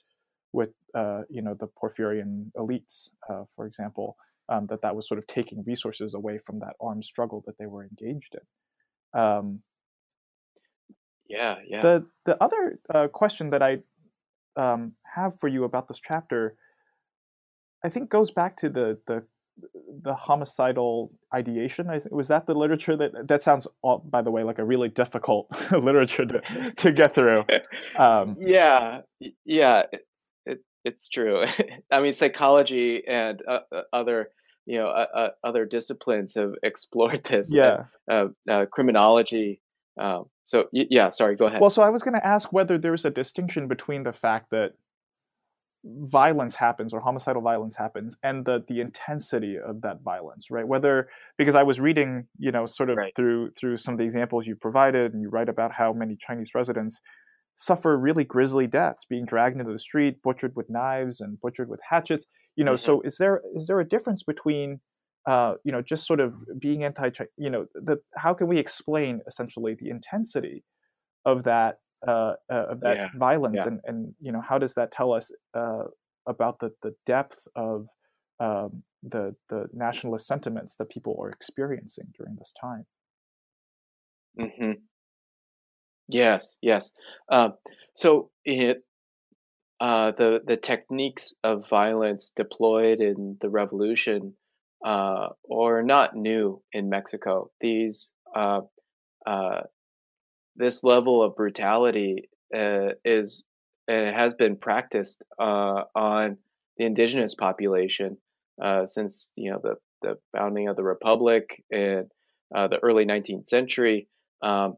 S2: with, uh, you know, the Porfirian elites, uh, for example, um, that that was sort of taking resources away from that armed struggle that they were engaged in. Um,
S3: yeah, yeah.
S2: The the other uh, question that I um, have for you about this chapter, I think, goes back to the the the homicidal ideation. I was that the literature that that sounds, all, by the way, like a really difficult literature to to get through.
S3: Um, yeah, yeah, it, it's true. I mean, psychology and uh, uh other you know uh, uh, other disciplines have explored this.
S2: Yeah,
S3: uh, uh, criminology. Um, so yeah, sorry, go ahead.
S2: Well, so I was going to ask whether there's a distinction between the fact that violence happens or homicidal violence happens and the the intensity of that violence right whether because i was reading you know sort of right. through through some of the examples you provided and you write about how many chinese residents suffer really grisly deaths being dragged into the street butchered with knives and butchered with hatchets you know mm-hmm. so is there is there a difference between uh, you know just sort of being anti you know that how can we explain essentially the intensity of that uh, uh, of that yeah. violence, yeah. and and you know how does that tell us uh, about the the depth of um, the the nationalist sentiments that people are experiencing during this time?
S3: Mm-hmm. Yes, yes. Um, so it uh, the the techniques of violence deployed in the revolution uh, are not new in Mexico. These uh, uh this level of brutality uh, is and has been practiced uh, on the indigenous population uh, since you know the the founding of the republic in uh, the early 19th century, um,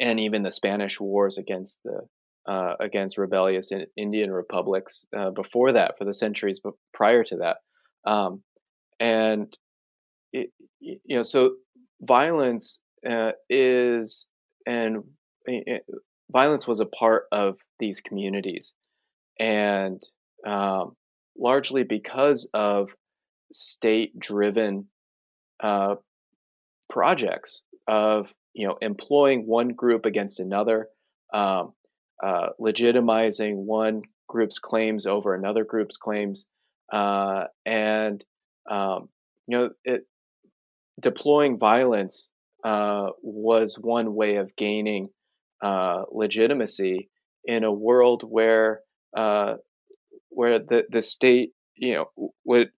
S3: and even the Spanish wars against the uh, against rebellious Indian republics uh, before that, for the centuries prior to that, um, and it, you know so violence is and it, violence was a part of these communities, and um, largely because of state-driven uh, projects of you know employing one group against another, um, uh, legitimizing one group's claims over another group's claims, uh, and um, you know it, deploying violence uh, was one way of gaining uh, legitimacy in a world where uh, where the the state you know would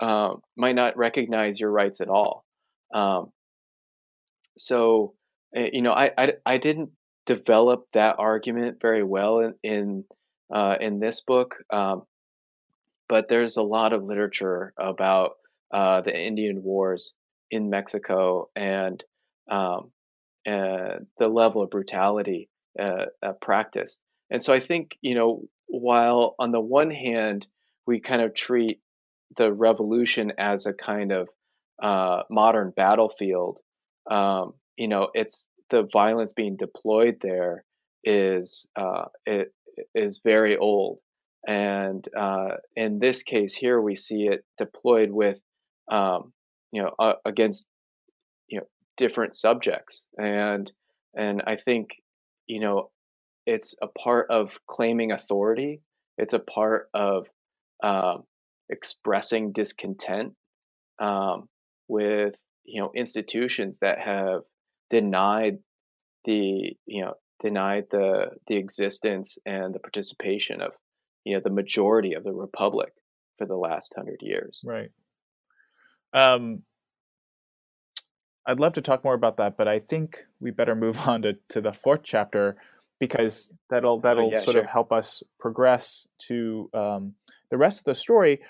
S3: um, might not recognize your rights at all. Um, so eh, you know I, I, I didn't develop that argument very well in in, uh, in this book, um, but there's a lot of literature about uh, the Indian Wars in Mexico and um, uh, the level of brutality uh, uh, practiced. And so I think, you know, while on the one hand, we kind of treat the revolution as a kind of uh, modern battlefield, um, you know, it's the violence being deployed there is uh, it is very old. And uh, in this case here, we see it deployed with, um, you know, uh, against you know different subjects and and i think you know it's a part of claiming authority it's a part of um, expressing discontent um, with you know institutions that have denied the you know denied the the existence and the participation of you know the majority of the republic for the last hundred years
S2: right um I'd love to talk more about that, but I think we better move on to, to the fourth chapter, because that'll that'll
S3: oh, yeah,
S2: sort
S3: sure.
S2: of help us progress to um, the rest of the story.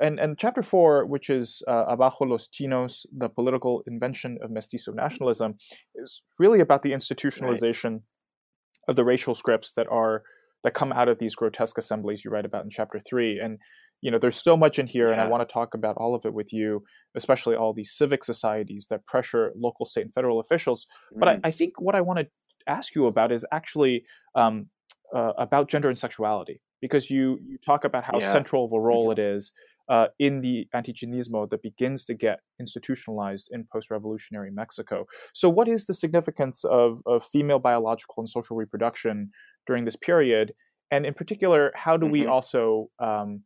S2: And and chapter four, which is uh, Abajo los Chinos, the political invention of mestizo nationalism, is really about the institutionalization right. of the racial scripts that are that come out of these grotesque assemblies you write about in chapter three. And you know, there's so much in here, yeah. and I want to talk about all of it with you, especially all these civic societies that pressure local, state, and federal officials. Mm. But I, I, think what I want to ask you about is actually um, uh, about gender and sexuality, because you you talk about how yeah. central of a role mm-hmm. it is uh, in the anti-Chinismo that begins to get institutionalized in post-revolutionary Mexico. So, what is the significance of, of female biological and social reproduction during this period? And in particular, how do mm-hmm. we also um,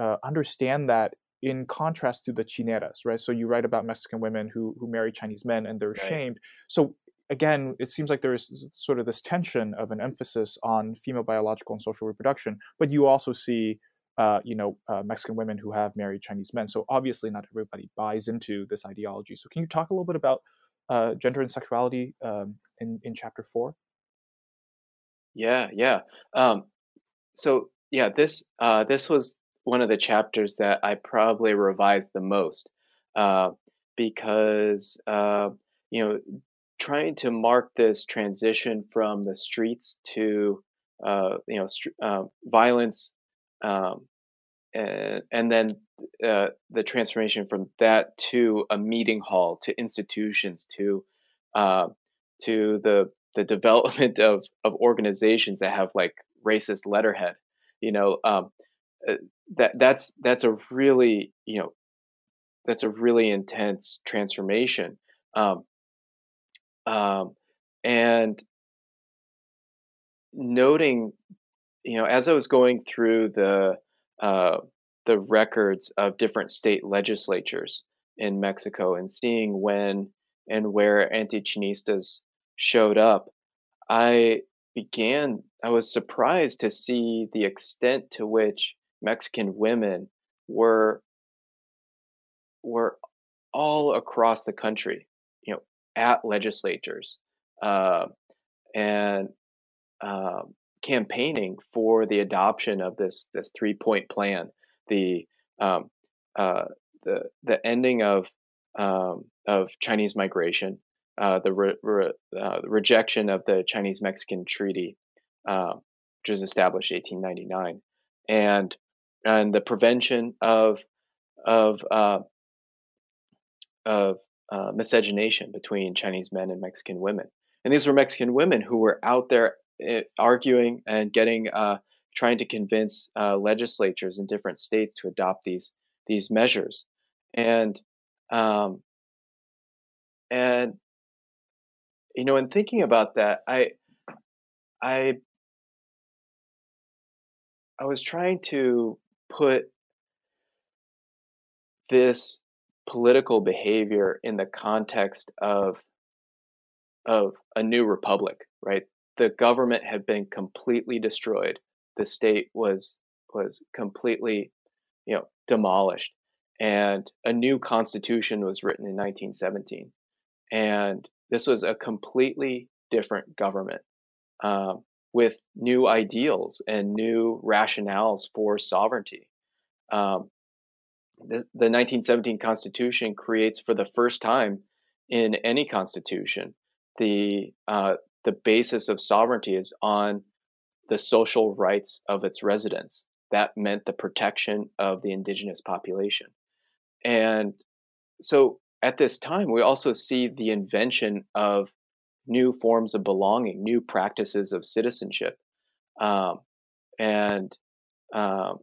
S2: uh, understand that in contrast to the chineras, right? So you write about Mexican women who who marry Chinese men and they're right. shamed. So again, it seems like there is sort of this tension of an emphasis on female biological and social reproduction, but you also see, uh, you know, uh, Mexican women who have married Chinese men. So obviously, not everybody buys into this ideology. So can you talk a little bit about uh, gender and sexuality um, in in chapter four?
S3: Yeah, yeah. Um, so yeah, this uh, this was one of the chapters that I probably revised the most uh, because uh, you know trying to mark this transition from the streets to uh, you know uh, violence um, and, and, then uh, the transformation from that to a meeting hall to institutions to uh, to the the development of of organizations that have like racist letterhead you know um, uh, that that's that's a really you know that's a really intense transformation. Um, um, and noting you know as i was going through the uh, the records of different state legislatures in mexico and seeing when and where anti-chinistas showed up i began i was surprised to see the extent to which Mexican women were were all across the country, at legislatures uh, and uh, campaigning for the adoption of this this three point plan, the um, uh, the the ending of um, of Chinese migration, uh, the, re, re, uh, rejection of the Chinese Mexican Treaty, uh, which was established 1899, and and the prevention of of uh, of uh, miscegenation between Chinese men and Mexican women. And these were Mexican women who were out there uh, arguing and getting uh, trying to convince uh, legislatures in different states to adopt these these measures. And um, and you know, in thinking about that, I I I was trying to put this political behavior in the context of of a new republic, right? The government had been completely destroyed. The state was was completely, you know, demolished, and a new constitution was written in 1917, and this was a completely different government. Um, with new ideals and new rationales for sovereignty. Um, the, the 1917 Constitution creates, for the first time in any constitution, the uh, the basis of sovereignty is on the social rights of its residents. That meant the protection of the indigenous population. And so at this time, we also see the invention of new forms of belonging, new practices of citizenship, um, and um,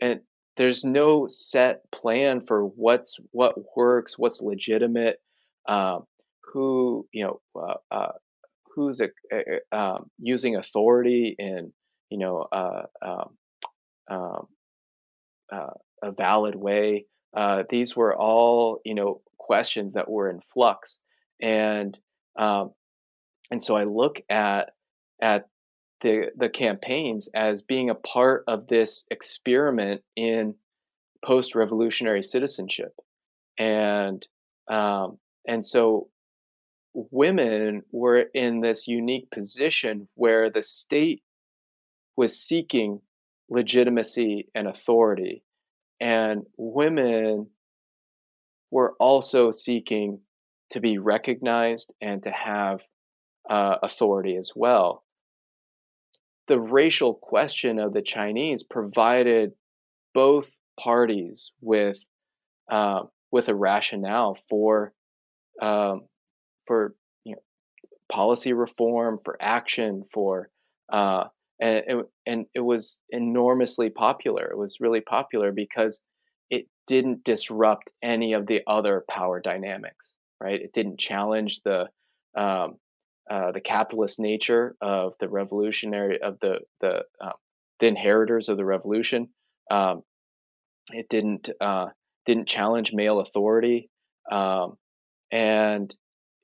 S3: and there's no set plan for what's what works, what's legitimate, um, who you know uh, uh, who's a, a, um, using authority in you know uh, um, um, uh, a valid way. Uh, these were all you know questions that were in flux, and um, and so I look at at the the campaigns as being a part of this experiment in post-revolutionary citizenship, and um, and so women were in this unique position where the state was seeking legitimacy and authority, and women were also seeking to be recognized and to have uh, authority as well. The racial question of the Chinese provided both parties with uh, with a rationale for um, for you know, policy reform, for action, for uh, and, and it was enormously popular. It was really popular because it didn't disrupt any of the other power dynamics, right? It didn't challenge the um, uh, the capitalist nature of the revolutionary of the the uh, the inheritors of the revolution. Um, it didn't uh, didn't challenge male authority, um, and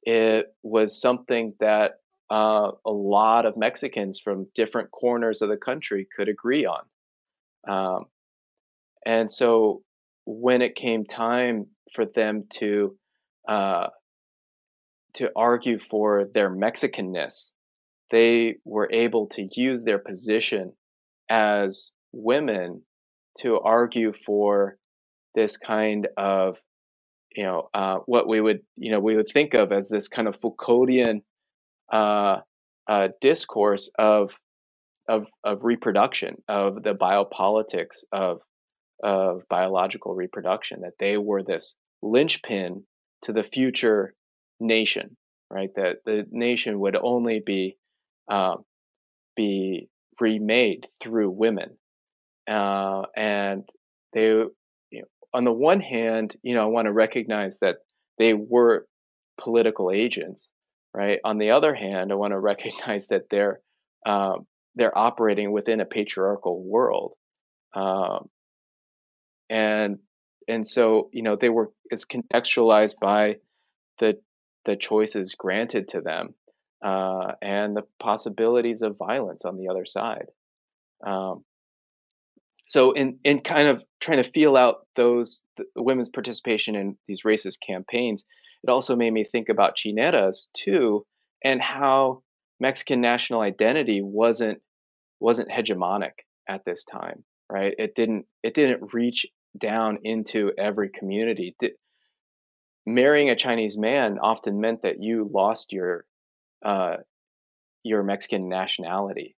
S3: it was something that uh, a lot of Mexicans from different corners of the country could agree on. Um, and so when it came time for them to uh, to argue for their Mexicanness, they were able to use their position as women to argue for this kind of you know uh, what we would you know we would think of as this kind of Foucauldian uh, uh, discourse of of of reproduction of the biopolitics of of biological reproduction that they were this linchpin to the future nation right? That the nation would only be um, be remade through women. Uh, and they you know, on the one hand you know i want to recognize that they were political agents right? On the other hand, I want to recognize that they're um, they're operating within a patriarchal world, um, and and so you know they were it's contextualized by the the choices granted to them uh, and the possibilities of violence on the other side. Um, so in in kind of trying to feel out those women's participation in these racist campaigns, it also made me think about chineras too, and how Mexican national identity wasn't wasn't hegemonic at this time, right? It didn't it didn't reach down into every community. Marrying a Chinese man often meant that you lost your uh, your Mexican nationality,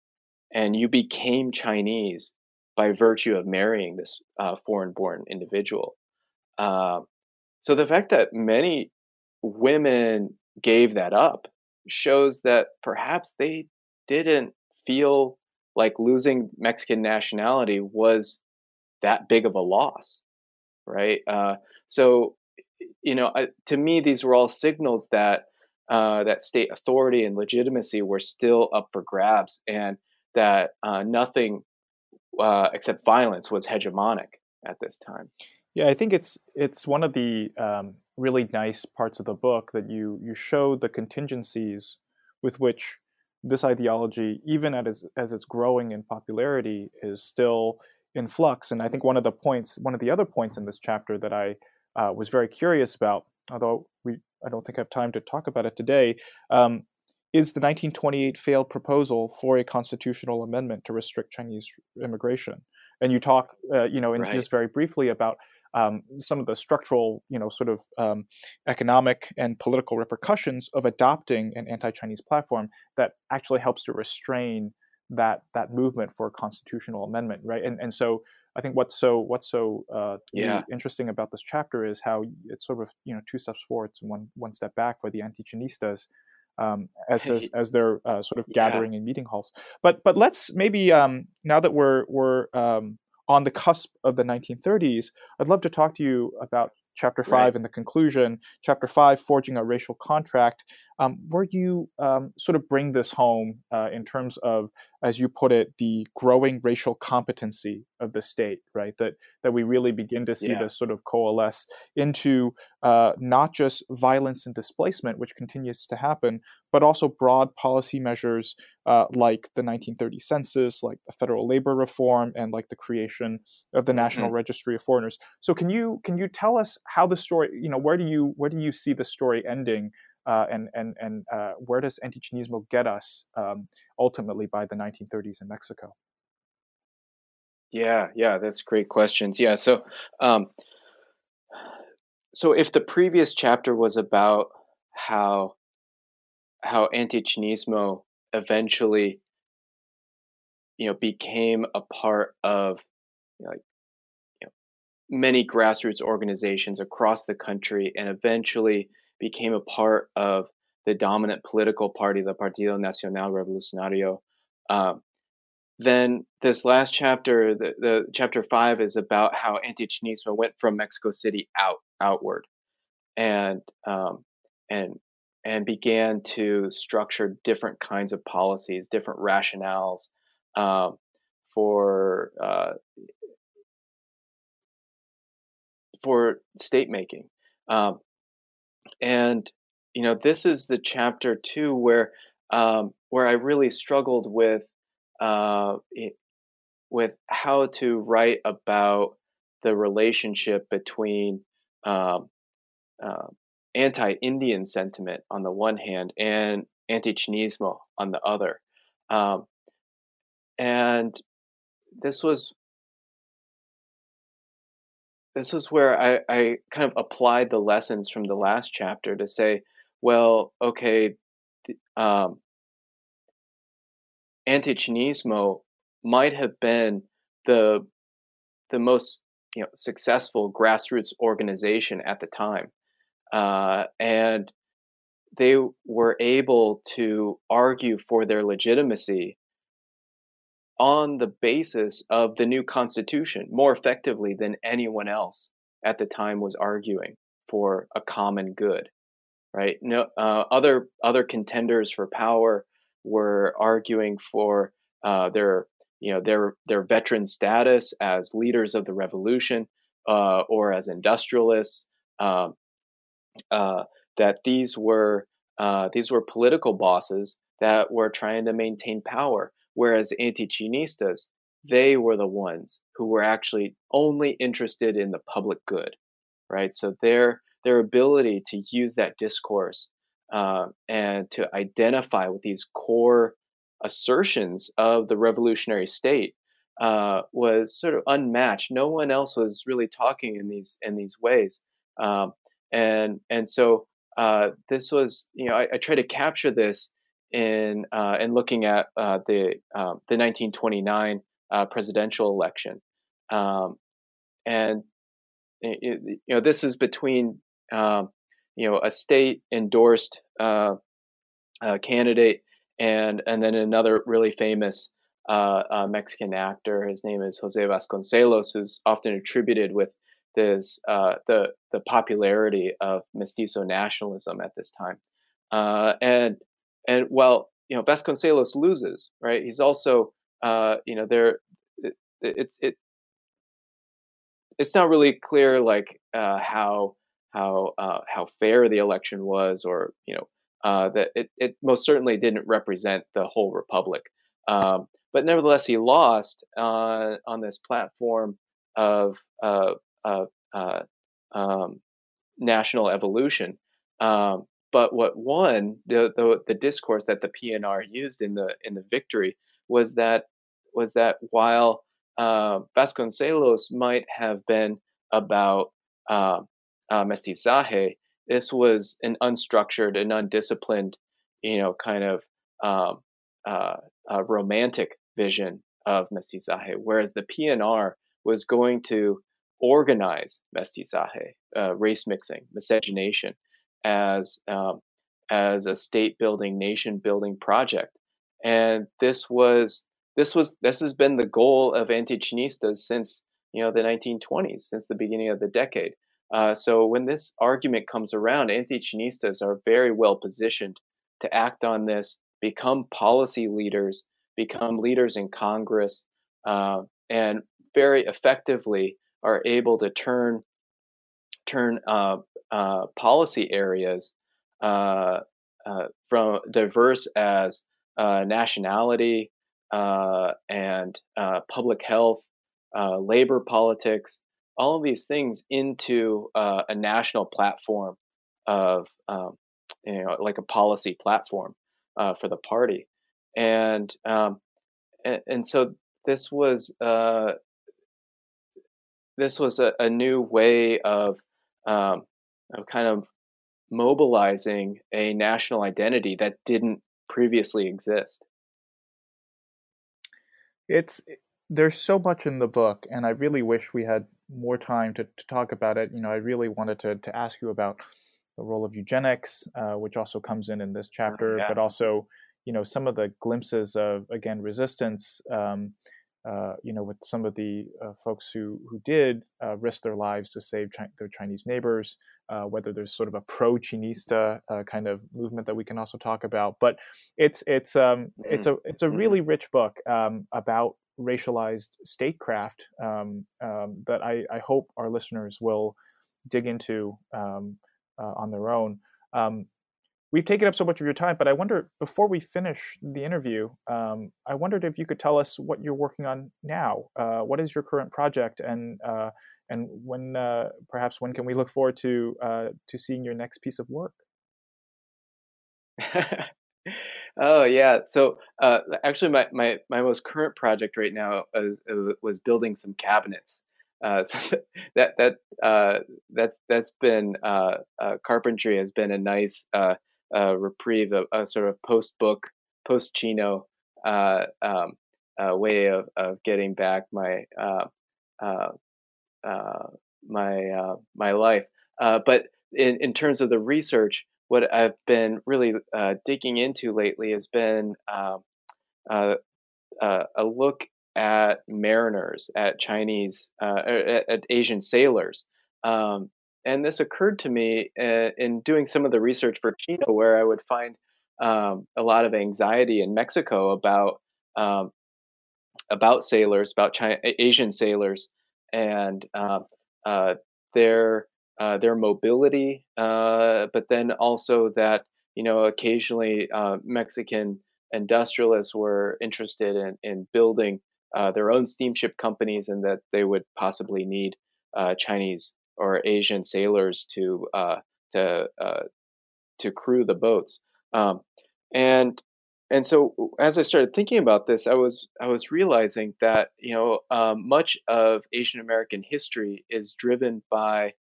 S3: and you became Chinese by virtue of marrying this uh, foreign-born individual. Uh, so the fact that many women gave that up shows that perhaps they didn't feel like losing Mexican nationality was that big of a loss, right? Uh, so, you know, I, to me, these were all signals that uh, that state authority and legitimacy were still up for grabs, and that uh, nothing uh, except violence was hegemonic at this time.
S2: Yeah, I think it's it's one of the um, really nice parts of the book that you you show the contingencies with which this ideology, even as as it's growing in popularity, is still in flux. And I think one of the points, one of the other points in this chapter that I uh, was very curious about, although we I don't think I have time to talk about it today, um, is the 1928 failed proposal for a constitutional amendment to restrict Chinese immigration. And you talk, uh, you know, in, right. just very briefly about um, some of the structural, you know, sort of um, economic and political repercussions of adopting an anti-Chinese platform that actually helps to restrain that that movement for a constitutional amendment, right? And and so I think what's so what's so uh, yeah. interesting about this chapter is how it's sort of you know two steps forward and one one step back for the anti-Chinistas. Um, as, as, as they're uh, sort of gathering yeah. in meeting halls, but but let's maybe um, now that we're we're um, on the cusp of the 1930s, I'd love to talk to you about chapter five right. and the conclusion, chapter five, forging a racial contract, um, where you um, sort of bring this home uh, in terms of, as you put it, the growing racial competency of the state, right? That that we really begin to see yeah. this sort of coalesce into uh, not just violence and displacement, which continues to happen, but also broad policy measures uh, like the 1930 census, like the federal labor reform, and like the creation of the National mm-hmm. Registry of Foreigners. So, can you can you tell us how the story, you know, where do you where do you see the story ending? Uh, and and and uh, where does anti-Chinismo get us um, ultimately by the 1930s in Mexico?
S3: Yeah, yeah, that's great questions. Yeah, so um, so if the previous chapter was about how how anti-Chinismo eventually you know became a part of you know, like you know, many grassroots organizations across the country and eventually became a part of the dominant political party, the Partido Nacional Revolucionario. Um, then this last chapter, the, the chapter five, is about how anti-Chinismo went from Mexico City out outward, and um, and and began to structure different kinds of policies, different rationales um, for uh, for state making. Um, and you know, this is the chapter too where um, where I really struggled with uh, it, with how to write about the relationship between um, uh, anti-Indian sentiment on the one hand and anti-Chinismo on the other. Um, and this was this was where I, I kind of applied the lessons from the last chapter to say, well, okay, um, anti-Chinismo might have been the the most you know successful grassroots organization at the time, uh, and they were able to argue for their legitimacy on the basis of the new constitution more effectively than anyone else at the time was arguing for a common good right? No uh, other other contenders for power were arguing for uh, their you know their their veteran status as leaders of the revolution uh, or as industrialists um, uh, that these were uh, these were political bosses that were trying to maintain power Whereas anti-Chinistas, they were the ones who were actually only interested in the public good, right? So their their ability to use that discourse uh, and to identify with these core assertions of the revolutionary state uh, was sort of unmatched. No one else was really talking in these in these ways, um, and and so uh, this was you know I, I try to capture this in uh, in looking at uh, the um, the 1929 uh, presidential election, um, and it, you know this is between um, you know a state endorsed uh, uh, candidate and and then another really famous uh, Mexican actor. His name is Jose Vasconcelos, who's often attributed with this the the popularity of mestizo nationalism at this time. and and while you know Vasconcelos loses, right? He's also uh, you know there it, it, it it's not really clear like uh, how how uh, how fair the election was, or you know uh, that it, it most certainly didn't represent the whole republic. Um, but nevertheless, he lost uh, on this platform of uh, of um, national evolution. Um, but what won the, the, the discourse that the PNR used in the in the victory was that was that while uh, Vasconcelos might have been about uh, uh, mestizaje, this was an unstructured and undisciplined, you know, kind of um, uh, romantic vision of mestizaje, whereas the PNR was going to organize mestizaje, uh, race mixing, miscegenation, as um, as a state building, nation building project. And this was this was this has been the goal of anti-Chinistas since you know the 1920s, since the beginning of the decade. Uh, so when this argument comes around, anti-Chinistas are very well positioned to act on this, become policy leaders, become leaders in Congress, uh, and very effectively are able to turn turn uh, uh, policy areas uh, uh, from diverse as uh, nationality and public health, labor politics, all of these things into a national platform of um, you know, like a policy platform uh, for the party, and, um, and and, so this was uh, this was a, a, new way of um, of kind of mobilizing a national identity that didn't previously exist.
S2: It's there's so much in the book, and I really wish we had more time to, to talk about it. You know, I really wanted to to ask you about the role of eugenics, uh, which also comes in in this oh, chapter, yeah. but also you know some of the glimpses of again resistance. Um, uh, you know, with some of the uh, folks who who did uh, risk their lives to save chi- their Chinese neighbors, uh, whether there's sort of a pro Chinista uh, kind of movement that we can also talk about. But it's it's um, mm-hmm. it's a it's a mm-hmm. really rich book um, about racialized statecraft um, um, that I, I, hope our listeners will dig into um, uh, on their own. We've taken up so much of your time, but I wonder before we finish the interview, um, I wondered if you could tell us what you're working on now. Uh, what is your current project, and uh, and when uh, perhaps when can we look forward to uh, to seeing your next piece of work?
S3: oh yeah. So uh, actually, my, my my most current project right now is, uh, was building some cabinets. Uh, so that that uh, that's that's been uh, carpentry has been a nice reprieve, a, a, sort of post book, post Chino um, way of, of getting back my my my life. but in, in terms of the research, what I've been really uh, digging into lately has been uh, uh, uh a look at mariners, at Chinese, uh, at, at, Asian sailors. Um, and this occurred to me uh, in doing some of the research for Chino, where I would find um, a lot of anxiety in Mexico about um, about sailors, about China, Asian sailors, and their uh, their mobility, uh, but then also that you know occasionally uh, Mexican industrialists were interested in, in building uh, their own steamship companies, and that they would possibly need uh, Chinese or Asian sailors to to to crew the boats. Um, and and so as I started thinking about this, I was I was realizing that you know um, much of Asian American history is driven by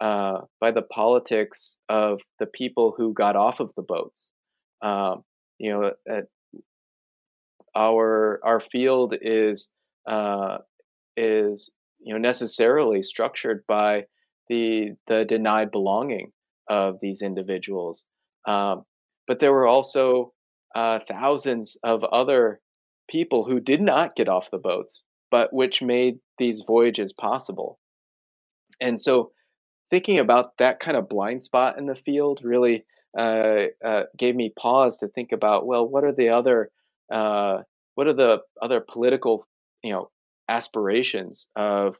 S3: uh, by the politics of the people who got off of the boats. Um, you know, our our field is uh, is you know necessarily structured by the the denied belonging of these individuals. Um, but there were also uh, thousands of other people who did not get off the boats, but which made these voyages possible. And so thinking about that kind of blind spot in the field really uh, uh, gave me pause to think about well what are the other uh, what are the other political you know aspirations of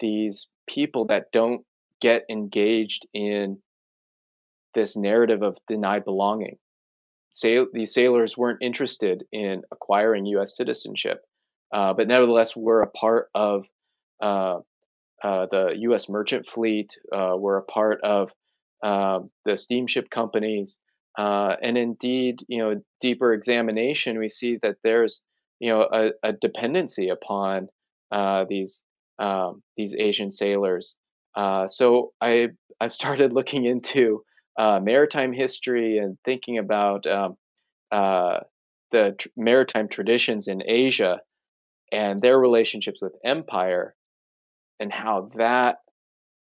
S3: these people that don't get engaged in this narrative of denied belonging Sail- these sailors weren't interested in acquiring U.S. citizenship, uh, but nevertheless were a part of uh, uh, the U.S. merchant fleet, uh, were a part of um, the steamship companies, uh, and indeed, you know, deeper examination, we see that there's, you know, a, a dependency upon uh, these um, these Asian sailors. Uh, so I I started looking into maritime history and thinking about um, the tr- maritime traditions in Asia and their relationships with empire and how that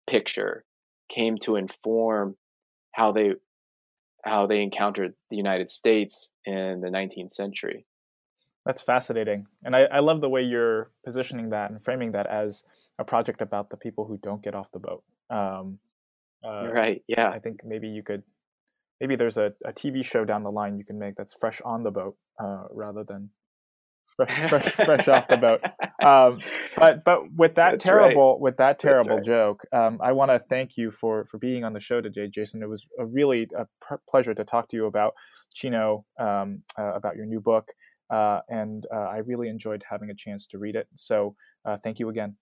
S3: picture came to inform how they how they encountered the United States in the 19th century.
S2: That's fascinating, and I, I love the way you're positioning that and framing that as a project about the people who don't get off the boat. Um,
S3: uh, right. Yeah.
S2: I think maybe you could, maybe there's a, a TV show down the line you can make that's fresh on the boat uh, rather than fresh, fresh, fresh off the boat. Um, but but with that That's terrible right. with that terrible right. joke, um, I want to thank you for for being on the show today, Jason. It was a really a pr- pleasure to talk to you about Chino, um, uh, about your new book, uh, and uh, I really enjoyed having a chance to read it. So uh, thank you again.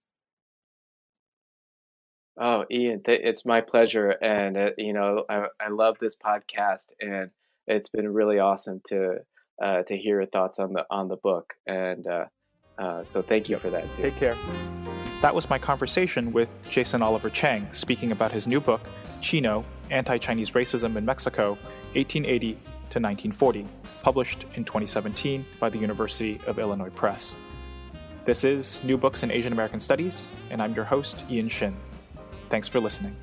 S3: Oh, Ian, th- it's my pleasure, and uh, you know, I, I love this podcast, and it's been really awesome to uh, to hear your thoughts on the on the book, and uh, uh so thank you for that. Too.
S2: Take care. That was my conversation with Jason Oliver Chang, speaking about his new book, Chino: Anti-Chinese Racism in Mexico, 1880 to 1940, published in 2017 by the University of Illinois Press. This is New Books in Asian American Studies, and I'm your host, Ian Shin. Thanks for listening.